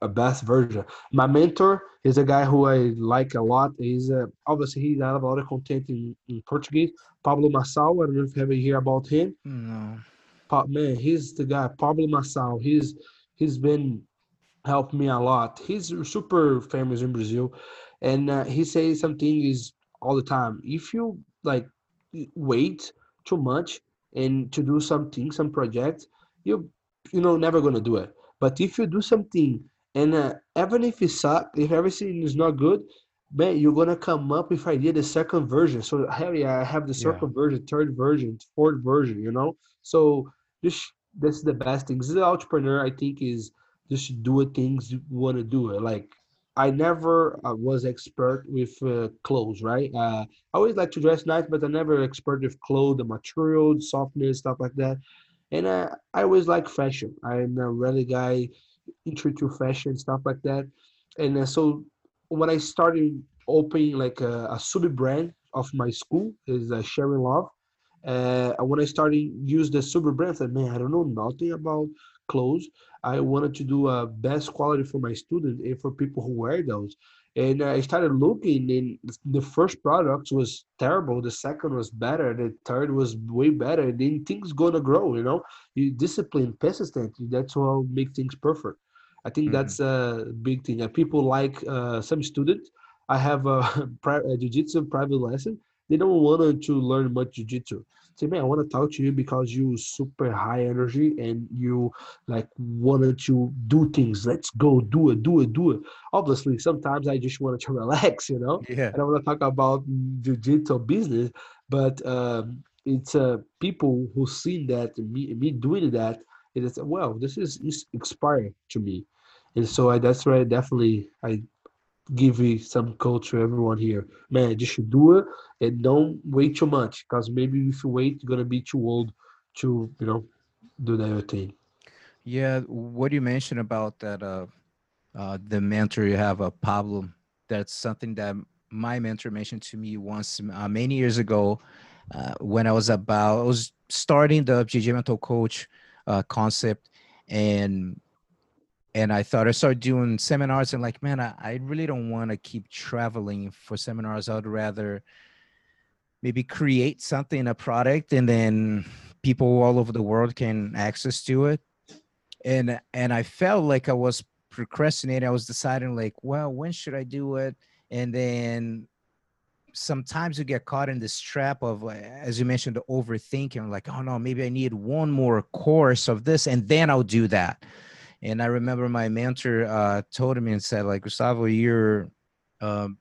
a best version. My mentor is a guy who I like a lot. He's uh, obviously he has a lot of content in, in Portuguese. Pablo Marçal. I don't know if you ever hear about him. No. Pa- man, he's the guy. Pablo Marçal. He's he's been helped me a lot. He's super famous in Brazil, and uh, he says something is all the time. If you like wait too much and to do something, some project, you you know never gonna do it. But if you do something and uh, even if it suck, if everything is not good, man, you're gonna come up with idea the second version. So yeah, I have the Yeah. second version, third version, fourth version. You know, so this that's the best thing. An entrepreneur, I think is just do things you want to do it. Like I never uh, was expert with uh, clothes, right? Uh, I always like to dress nice, but I never expert with clothes, the material, softness, stuff like that. And uh, I always like fashion. I'm a really guy into fashion stuff like that. And uh, so when I started opening like a, a sub brand of my school is uh, Sharing Love. Uh, when I started use the super brand, I said, man, I don't know nothing about clothes. I wanted to do a best quality for my students and for people who wear those. And I started looking, and the first product was terrible. The second was better. The third was way better. And then things gonna grow. You know, you discipline, persistent. That's how make things perfect. I think Mhm. that's a big thing. And people like uh, some students. I have a, a jiu-jitsu private lesson. They don't want to learn much jiu-jitsu. Man, I want to talk to you because you super high energy and you like wanted to do things. Let's go, do it, do it, do it. Obviously, sometimes I just wanted to relax, you know. Yeah. I don't want to talk about jiu-jitsu business, but um, it's uh, people who seen that me me doing that. It is well, this is, is inspiring to me, and so I, that's why I definitely I give you some coach to everyone here. Man, just should do it and don't wait too much because maybe if you wait, you're gonna be too old to you know do that thing. Yeah, what you mentioned about that, uh, uh, the mentor you have, uh, Pablo, that's something that my mentor mentioned to me once uh, many years ago uh, when I was about, I was starting the JJ Mental Coach uh, concept, and and I thought I started doing seminars and like, man, I, I really don't want to keep traveling for seminars. I'd rather maybe create something, a product, and then people all over the world can access to it and and I felt like I was procrastinating. I was deciding like, well, when should I do it? And then sometimes you get caught in this trap of, uh, as you mentioned, the overthinking. Like, oh no, maybe I need one more course of this, and then I'll do that. And I remember my mentor uh, told me and said, like, Gustavo, you're um,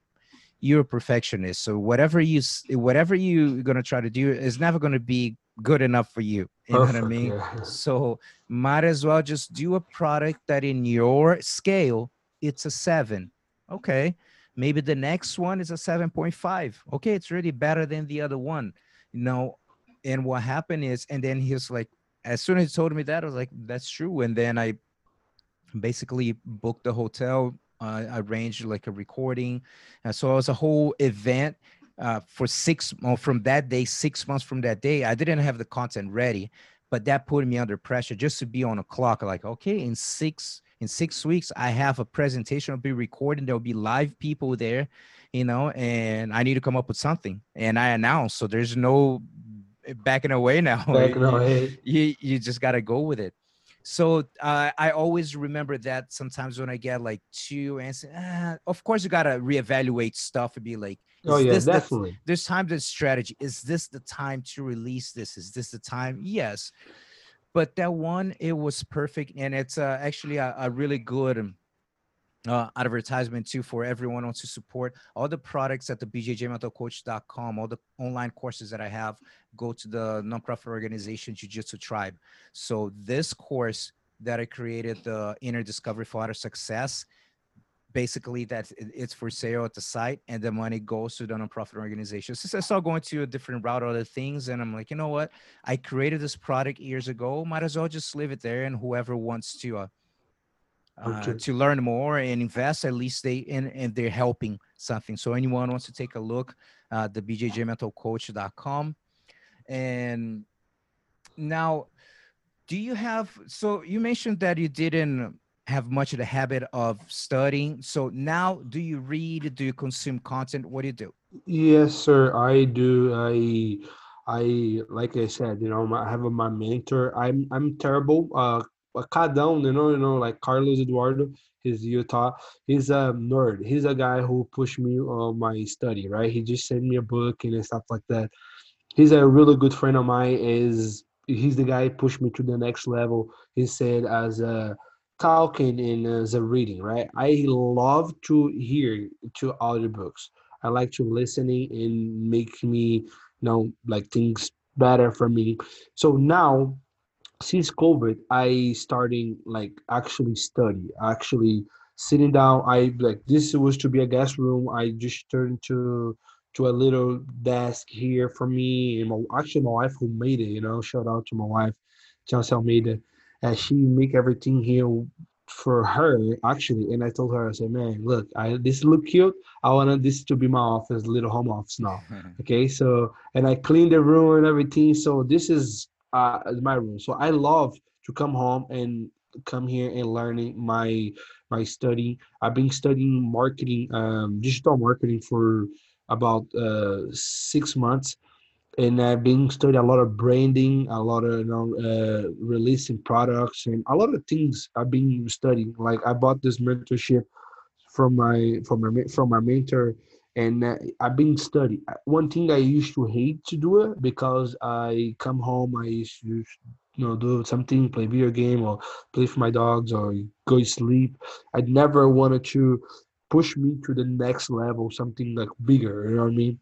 you're a perfectionist. So whatever you whatever you're gonna try to do is never gonna be good enough for you. You Perfect, know what I mean? Yeah. So might as well just do a product that in your scale it's a seven. Okay. Maybe the next one is a 7.5. Okay, it's really better than the other one. You know, and what happened is, and then he's like, as soon as he told me that, I was like, that's true. And then I basically booked the hotel, uh, arranged like a recording. And so it was a whole event uh, for six well, from that day, six months from that day. I didn't have the content ready, but that put me under pressure just to be on a clock. Like, okay, in six in six weeks, I have a presentation. I'll be recording. There'll be live people there, you know, and I need to come up with something. And I announced, so there's no backing away now. Backing away. You, you just got to go with it. So uh, I always remember that sometimes when I get like two answers, uh, of course you gotta reevaluate stuff and be like, oh yeah, definitely. The, there's time to strategy. Is this the time to release this? Is this the time? Yes, but that one it was perfect, and it's uh, actually a, a really good. Uh, advertisement too for everyone wants to support all the products at the bjjmentalcoach.com all the online courses that i have go to the nonprofit organization jiu-jitsu tribe so this course that i created the inner discovery for outer success basically that it's for sale at the site and the money goes to the nonprofit organization. Since I started going to a different route, other things, and I'm like, you know what? I created this product years ago. Might as well just leave it there, and whoever wants to uh, uh, to learn more and invest, at least they and, and they're helping something. So anyone wants to take a look, uh, the bjjmentalcoach.com. And now, do you have? So you mentioned that you didn't have much of the habit of studying. So now, do you read? Do you consume content? What do you do? Yes, sir. I do. I, I like I said, you know, I have a, my mentor. I'm I'm terrible. Uh, Cadão, you know, you know, like Carlos Eduardo, he's Utah. He's a nerd. He's a guy who pushed me on my study. Right? He just sent me a book and stuff like that. He's a really good friend of mine. Is he's the guy who pushed me to the next level. He said as a talking and as a reading, right? I love to hear to audiobooks. I like to listening and make me you know like things better for me. So now since COVID, I starting like actually study, actually sitting down. I like this was to be a guest room. I just turned to to a little desk here for me and my actually my wife who made it. You know, shout out to my wife, Chelsea Almeida and she make everything here for her actually and i told her i said man look i this look cute i wanted this to be my office little home office now okay so and i cleaned the room and everything so this is uh my room so i love to come home and come here and learning my my study i've been studying marketing um digital marketing for about uh six months and I've been studying a lot of branding, a lot of you know, uh, releasing products, and a lot of things I've been studying. Like I bought this mentorship from my from my from my mentor, and uh, I've been studying. One thing I used to hate to do it because I come home, I used to you know do something, play video game or play for my dogs or go to sleep. I never wanted to push me to the next level, something like bigger. You know what I mean?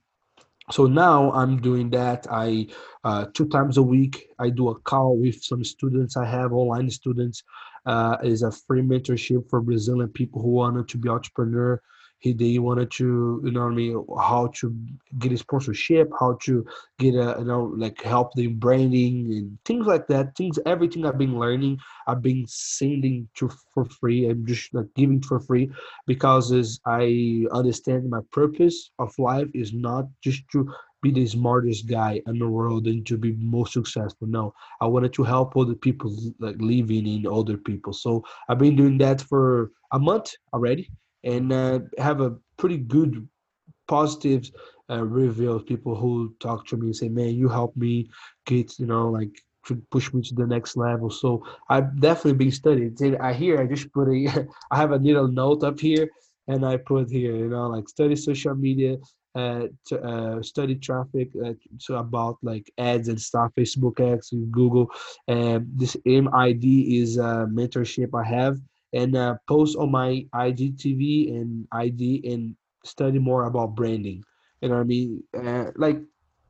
so now i'm doing that i uh, two times a week i do a call with some students i have online students uh, is a free mentorship for brazilian people who wanted to be entrepreneur he they wanted to you know what I mean how to get a sponsorship, how to get a you know like help the branding and things like that. Things everything I've been learning, I've been sending to for free. I'm just like giving for free because as I understand my purpose of life is not just to be the smartest guy in the world and to be most successful. No, I wanted to help other people like living in other people. So I've been doing that for a month already and uh, have a pretty good positive uh, review of people who talk to me and say, "Man, you helped me get you know like push me to the next level." So I've definitely been studying. I hear I just put a I have a little note up here and I put here, you know, like study social media uh, to uh, study traffic uh, to about like ads and stuff, Facebook ads, Google. And this MID is a mentorship I have, and uh, post on my IGTV and ID and study more about branding. You know what I mean? Uh, like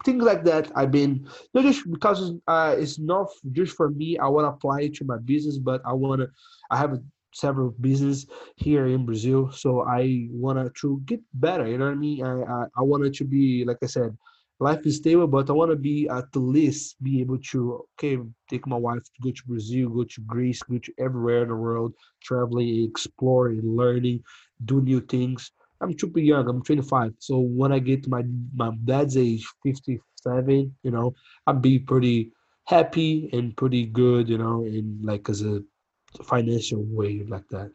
things like that. I've been not just because uh, it's not just for me. I want to apply it to my business, but I want to. I have several business here in Brazil. So I want to get better. You know what I mean? I I, I wanted to be like I said, life is stable, but I want to be at least be able to okay take my wife to go to Brazil, go to Greece, go to everywhere in the world, traveling, exploring, learning, do new things. I'm super young. I'm 25. So when I get to my my dad's age, 57, you know, I'd be pretty happy and pretty good, you know, in like as a financial way like that.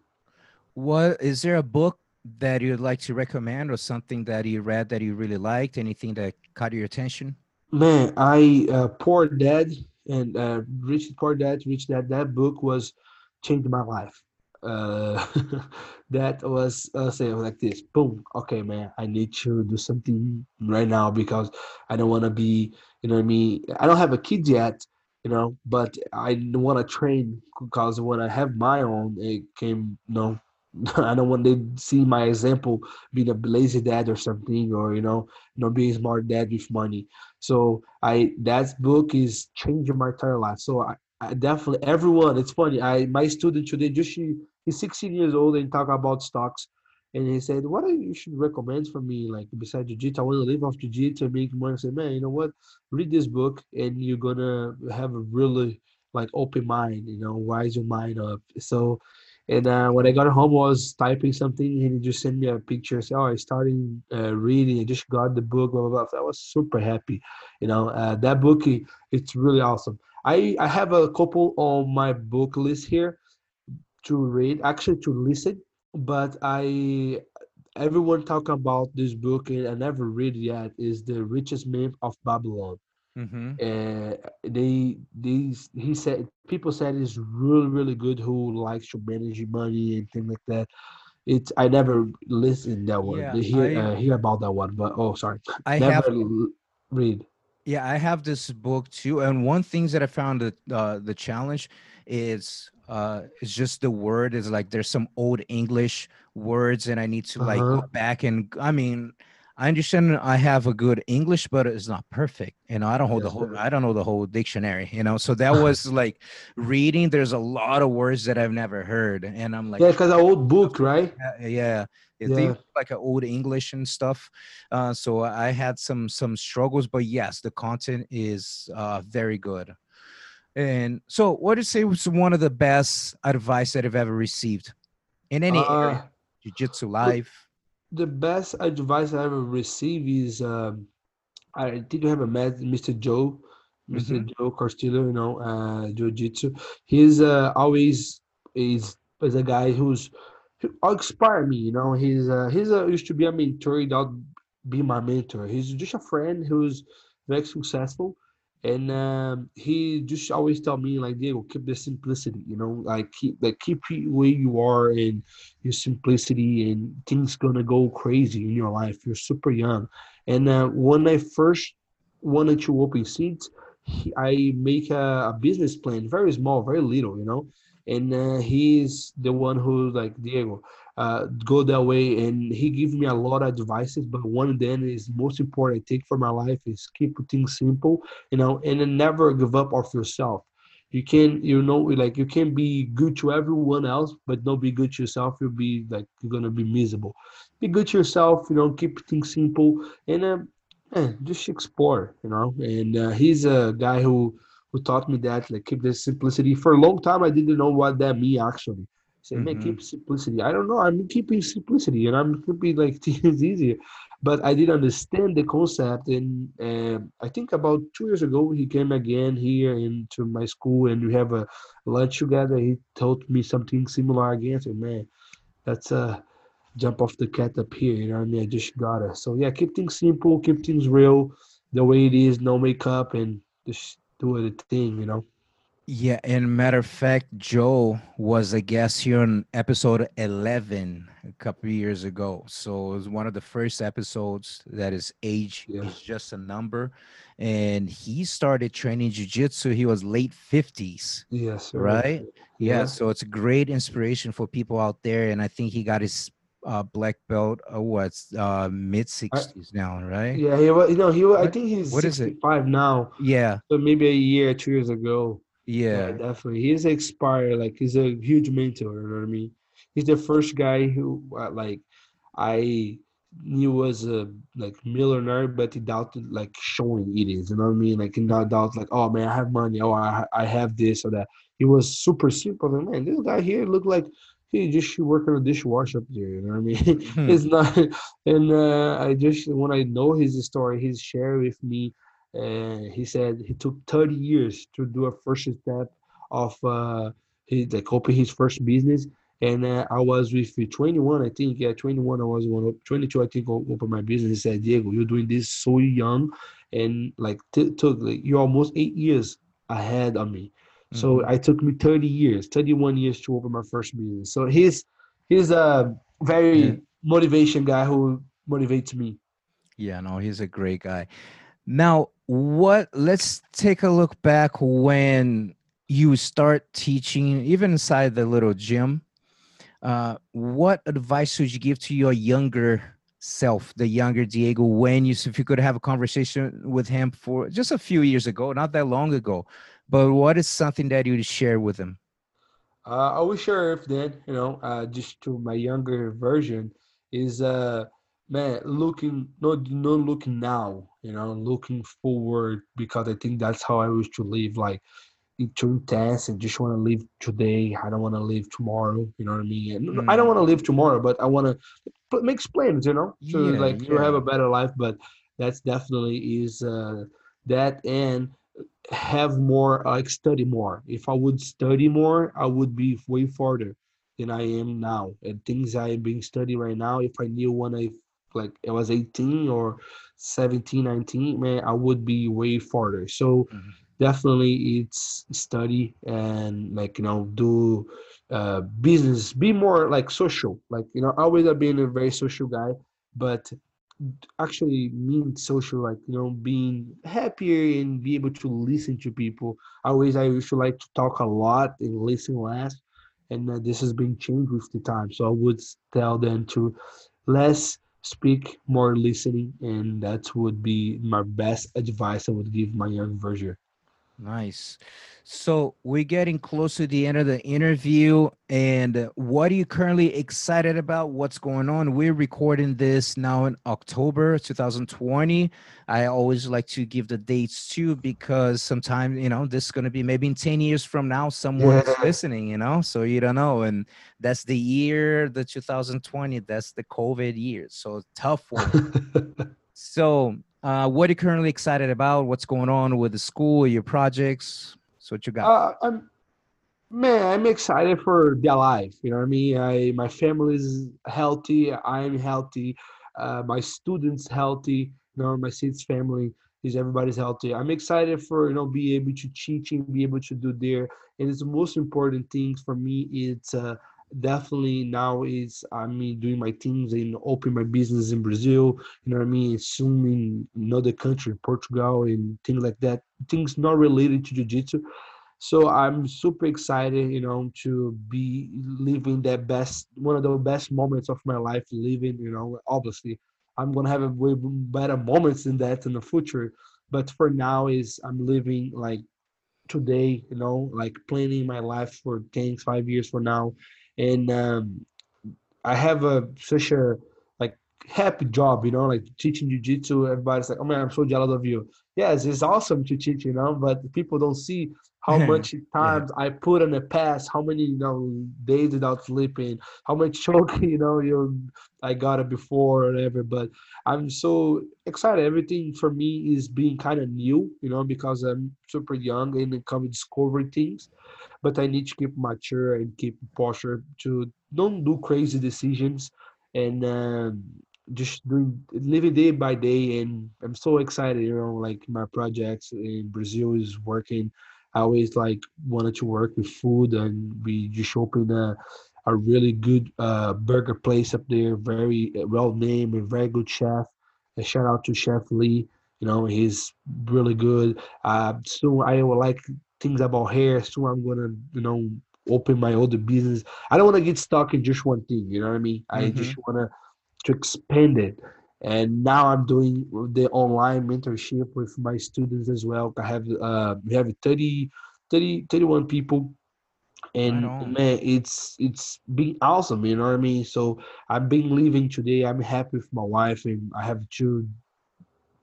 What is there a book that you'd like to recommend or something that you read that you really liked? Anything that caught your attention? Man, I uh, Poor Dad and uh, Rich Poor Dad, Rich Dad. That book was changed my life. Uh, that was uh, say like this. Boom. Okay, man. I need to do something right now because I don't want to be. You know I mean? I don't have a kid yet, you know but i want to train because when i have my own it came you know i don't want to see my example being a lazy dad or something or you know know being smart dad with money so i that book is changing my entire life so i, I definitely everyone it's funny i my student today just she, he's 16 years old and talk about stocks and he said, "What you should recommend for me? Like besides jiu-jitsu, I want to live off jiu-jitsu and make money." I said, "Man, you know what? Read this book, and you're gonna have a really like open mind. You know, wise your mind up." So, and uh, when I got home, I was typing something, and he just sent me a picture. Say, "Oh, I started uh, reading. I just got the book." Blah blah blah. I was super happy. You know, uh, that book, it's really awesome. I I have a couple on my book list here to read, actually to listen but I everyone talk about this book and I never read yet is the richest man of Babylon. Mm-hmm. Uh, they these he said people said it's really really good who likes to manage your money and things like that. It's I never listened that one. Yeah, hear I, uh, hear about that one, but oh sorry, I never have read. Yeah, I have this book too, and one things that I found that uh, the challenge is uh it's just the word is like there's some old english words and i need to like uh-huh. go back and i mean i understand i have a good english but it's not perfect you know i don't hold yes, the whole i don't know the whole dictionary you know so that was like reading there's a lot of words that i've never heard and i'm like yeah because an old book right yeah, yeah. yeah. like an old english and stuff uh, so i had some some struggles but yes the content is uh, very good and so, what do you say was one of the best advice that I've ever received in any uh, area, jiu-jitsu life? The best advice I ever received is um, I think you have a met Mr. Joe, mister mm-hmm. Joe Castillo, you know, uh, jiu-jitsu. He's uh, always is is a guy who's who inspire me. You know, he's uh, he's a, used to be a mentor. He not be my mentor. He's just a friend who's very successful and um, he just always tell me like Diego, keep the simplicity, you know, like keep like keep where you are and your simplicity, and things gonna go crazy in your life. You're super young, and uh, when I first wanted to open Seeds, he, I make a, a, business plan, very small, very little, you know, and uh, he's the one who like Diego uh, go that way. And he gives me a lot of advices, but one of them is most important I take for my life is keep things simple, you know, and then never give up of yourself. You can, you know, like you can be good to everyone else, but don't be good to yourself. You'll be like you're gonna be miserable. Be good to yourself, you know, keep things simple, and uh, man, just explore, you know. And uh, he's a guy who who taught me that, like keep this simplicity. For a long time, I didn't know what that mean actually. Say, mm-hmm. man, keep simplicity. I don't know. I'm keeping simplicity, and I'm keeping like things easier. But I didn't understand the concept, and uh, I think about two years ago he came again here into my school, and we have a lunch together. He told me something similar again. So man, that's a jump off the cat up here. You know what I mean? I just gotta. So yeah, keep things simple, keep things real, the way it is, no makeup, and just do the thing. You know. Yeah, and matter of fact, Joe was a guest here on episode 11 a couple of years ago. So it was one of the first episodes that is age Yeah. is just a number. And he started training jujitsu. He was late 50s, Yes. sir. right? Yeah, Yeah. so it's a great inspiration for people out there. And I think he got his uh, black belt, uh, what's uh, mid 60s now, right? Yeah, he was. You know, he. wa- I think he's what is it? 65 now. Yeah, So maybe a year, two years ago. Yeah. definitely. He's expired. Like he's a huge mentor. You know what I mean? He's the first guy who, uh, like, I knew was a like millionaire, but he doubted like showing it is. You know what I mean? Like, he not doubt like, oh man, I have money. Oh, I I have this or that. He was super simple. Like, man, this guy here looked like he just should work on a dishwasher up there. You know what I mean? Hmm. it's not. And uh, I just when I know his story, he's shared with me. Uh, he said he took 30 years to do a first step of uh, his like open his first business. And uh, I was with 21, I think. Yeah, 21. I was one. 22, I think. Open my business. He said, Diego, you're doing this so young, and like took like, you're almost eight years ahead of me. So Mhm. I took me 30 years, 31 years to open my first business. So he's he's a very Yeah. motivation guy who motivates me. Yeah, no, he's a great guy. Now, what let's take a look back when you start teaching, even inside the little gym. Uh, what advice would you give to your younger self, the younger Diego, when you if you could have a conversation with him for just a few years ago, not that long ago, but what is something that you would share with him? Uh, I will share if then, you know, uh, just to my younger version is uh man looking not not looking now, you know, looking forward because I think that's how I wish to live like it too intense and just want to live today. I don't want to live tomorrow. You know what I mean? And I don't Mm. want to live tomorrow, but I want to make plans. You know, to Yeah, like yeah. have a better life. But that's definitely is uh, that and have more like study more. If I would study more, I would be way farther than I am now. And things I am being studied right now, if I knew when I like I was 18 or 17, 19, man, I would be way farther. So Mhm. definitely it's study and like you know do uh business be more like social like you know I always have been a very social guy but actually mean social like you know being happier and be able to listen to people always i used to like to talk a lot and listen less and uh, this has been changed with the time so i would tell them to less speak more listening and that would be my best advice i would give my young version Nice. So we're getting close to the end of the interview. And uh, what are you currently excited about? What's going on? We're recording this now in October 2020. I always like to give the dates too because sometimes, you know, this is going to be maybe in 10 years from now, someone is Yeah. listening, you know, so you don't know. And that's the year, the 2020, that's the COVID year. So tough one. So, uh, what are you currently excited about? What's going on with the school, your projects? So, what you got? Uh, I'm man, I'm excited for their life. You know what I mean? I my family is healthy. I'm healthy. Uh, my students healthy. You know, my kids' family is everybody's healthy. I'm excited for you know be able to teach and be able to do there. And it's the most important thing for me. It's uh, definitely now is I mean doing my things and open my business in Brazil. You know what I mean? Soon in another country, Portugal, and things like that. Things not related to jiu-jitsu so i'm super excited you know to be living that best one of the best moments of my life living you know obviously i'm gonna have a way better moments than that in the future but for now is i'm living like today you know like planning my life for 10 5 years from now and um i have a such a happy job you know like teaching jiu-jitsu everybody's like oh man i'm so jealous of you yes it's awesome to teach you know but people don't see how much times I put in the past, how many you know days without sleeping, how much choking you know you I got it before or whatever. But I'm so excited. Everything for me is being kind of new, you know, because I'm super young and it come discover things. But I need to keep mature and keep posture to don't do crazy decisions and um, just doing living day by day. And I'm so excited, you know, like my projects in Brazil is working I always like wanted to work with food, and we just opened a a really good uh, burger place up there, very well named and very good chef. And shout out to Chef Lee. You know, he's really good. Uh, soon I will like things about hair. Soon I'm gonna, you know, open my other business. I don't want to get stuck in just one thing. You know what I mean? Mm-hmm. I just want to to expand it. And now I'm doing the online mentorship with my students as well. I have uh, we have 30, 30 31 people and man it's it's been awesome you know what i mean so i've been living today i'm happy with my wife and i have two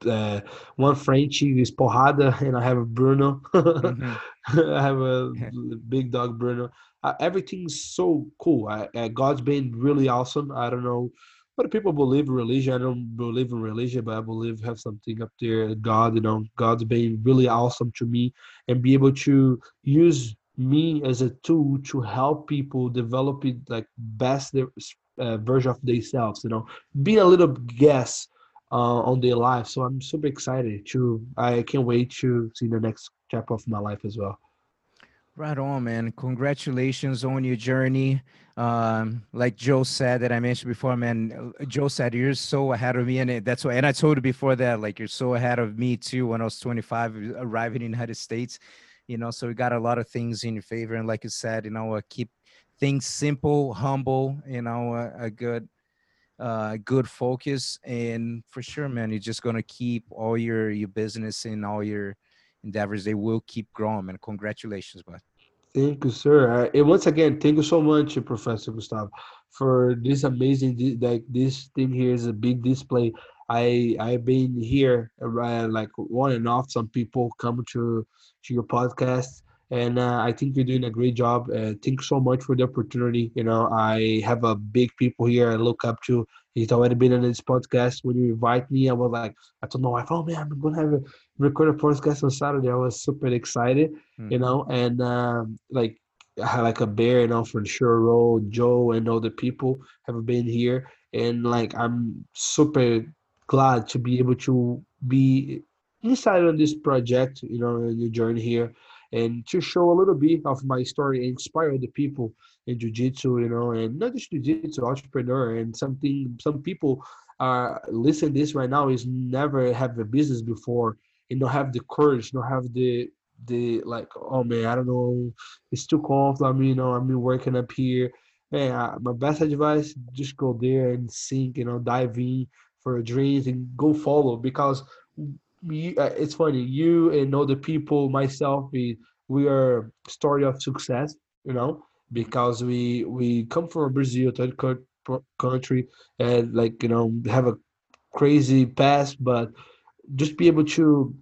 uh, one Frenchie is Porrada, and I have a Bruno. Mm-hmm. I have a big dog Bruno. Uh, everything's so cool. I, uh, God's been really awesome. I don't know what people believe in religion. I don't believe in religion, but I believe have something up there. God, you know, God's been really awesome to me, and be able to use me as a tool to help people develop it like best their uh, version of themselves you know be a little guess uh, on their life so i'm super excited to i can't wait to see the next chapter of my life as well right on man. Congratulations on your journey. Um, like joe said that i mentioned before man joe said you're so ahead of me and that's why and i told you before that like you're so ahead of me too when i was 25 arriving in the united states you know so we got a lot of things in your favor and like you said you know uh, keep things simple humble you know uh, a good uh good focus and for sure man you're just gonna keep all your your business and all your endeavors they will keep growing and congratulations bud thank you sir uh, and once again thank you so much professor gustavo for this amazing like this thing here is a big display I I've been here uh, like on and off. Some people come to to your podcast, and uh, I think you're doing a great job. Uh, thank you so much for the opportunity. You know, I have a big people here I look up to. He's already been on this podcast. When you invite me, I was like, I told my wife, "Oh man, I'm gonna have a record a podcast on Saturday." I was super excited, mm-hmm. you know, and um, like I had like a bear, you know, from Sure Road, Joe, and all the people have been here, and like I'm super glad to be able to be inside on this project, you know, the journey here, and to show a little bit of my story, and inspire the people in jiu-jitsu, you know, and not just jiu-jitsu, entrepreneur, and something. Some people are listening this right now is never have a business before, and don't have the courage, don't have the the like, oh man, I don't know, it's too cold. I mean, you know, I'm working up here. Man, my best advice: just go there and sink, you know, dive in, for dreams and go follow because we, uh, it's funny you and other people myself we we are story of success you know because we we come from brazil third country and like you know have a crazy past but just be able to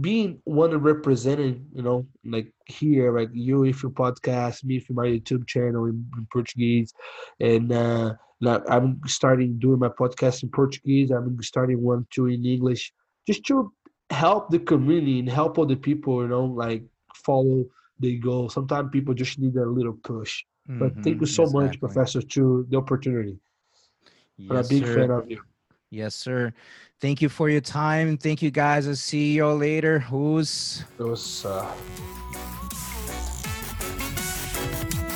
being one representing you know like here like you if your podcast me for my youtube channel in, in portuguese and uh like I'm starting doing my podcast in Portuguese. I'm starting one too in English, just to help the community and help other people. You know, like follow the go. Sometimes people just need a little push. Mm-hmm, but thank you so exactly. much, Professor, to the opportunity. Yes, I'm a big sir. fan of you. Yes, sir. Thank you for your time. Thank you, guys. I'll see you all later. OSS? OSS? Uh...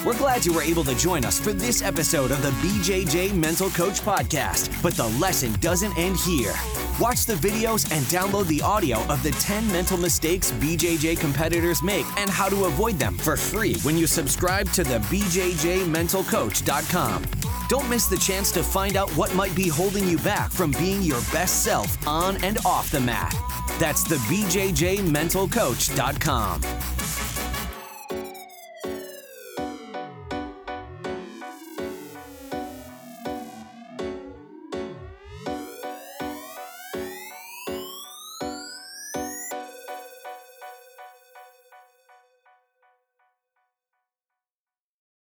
We're glad you were able to join us for this episode of the BJJ Mental Coach Podcast. But the lesson doesn't end here. Watch the videos and download the audio of the 10 mental mistakes BJJ competitors make and how to avoid them for free when you subscribe to the BJJMentalCoach.com. Don't miss the chance to find out what might be holding you back from being your best self on and off the mat. That's the BJJMentalCoach.com.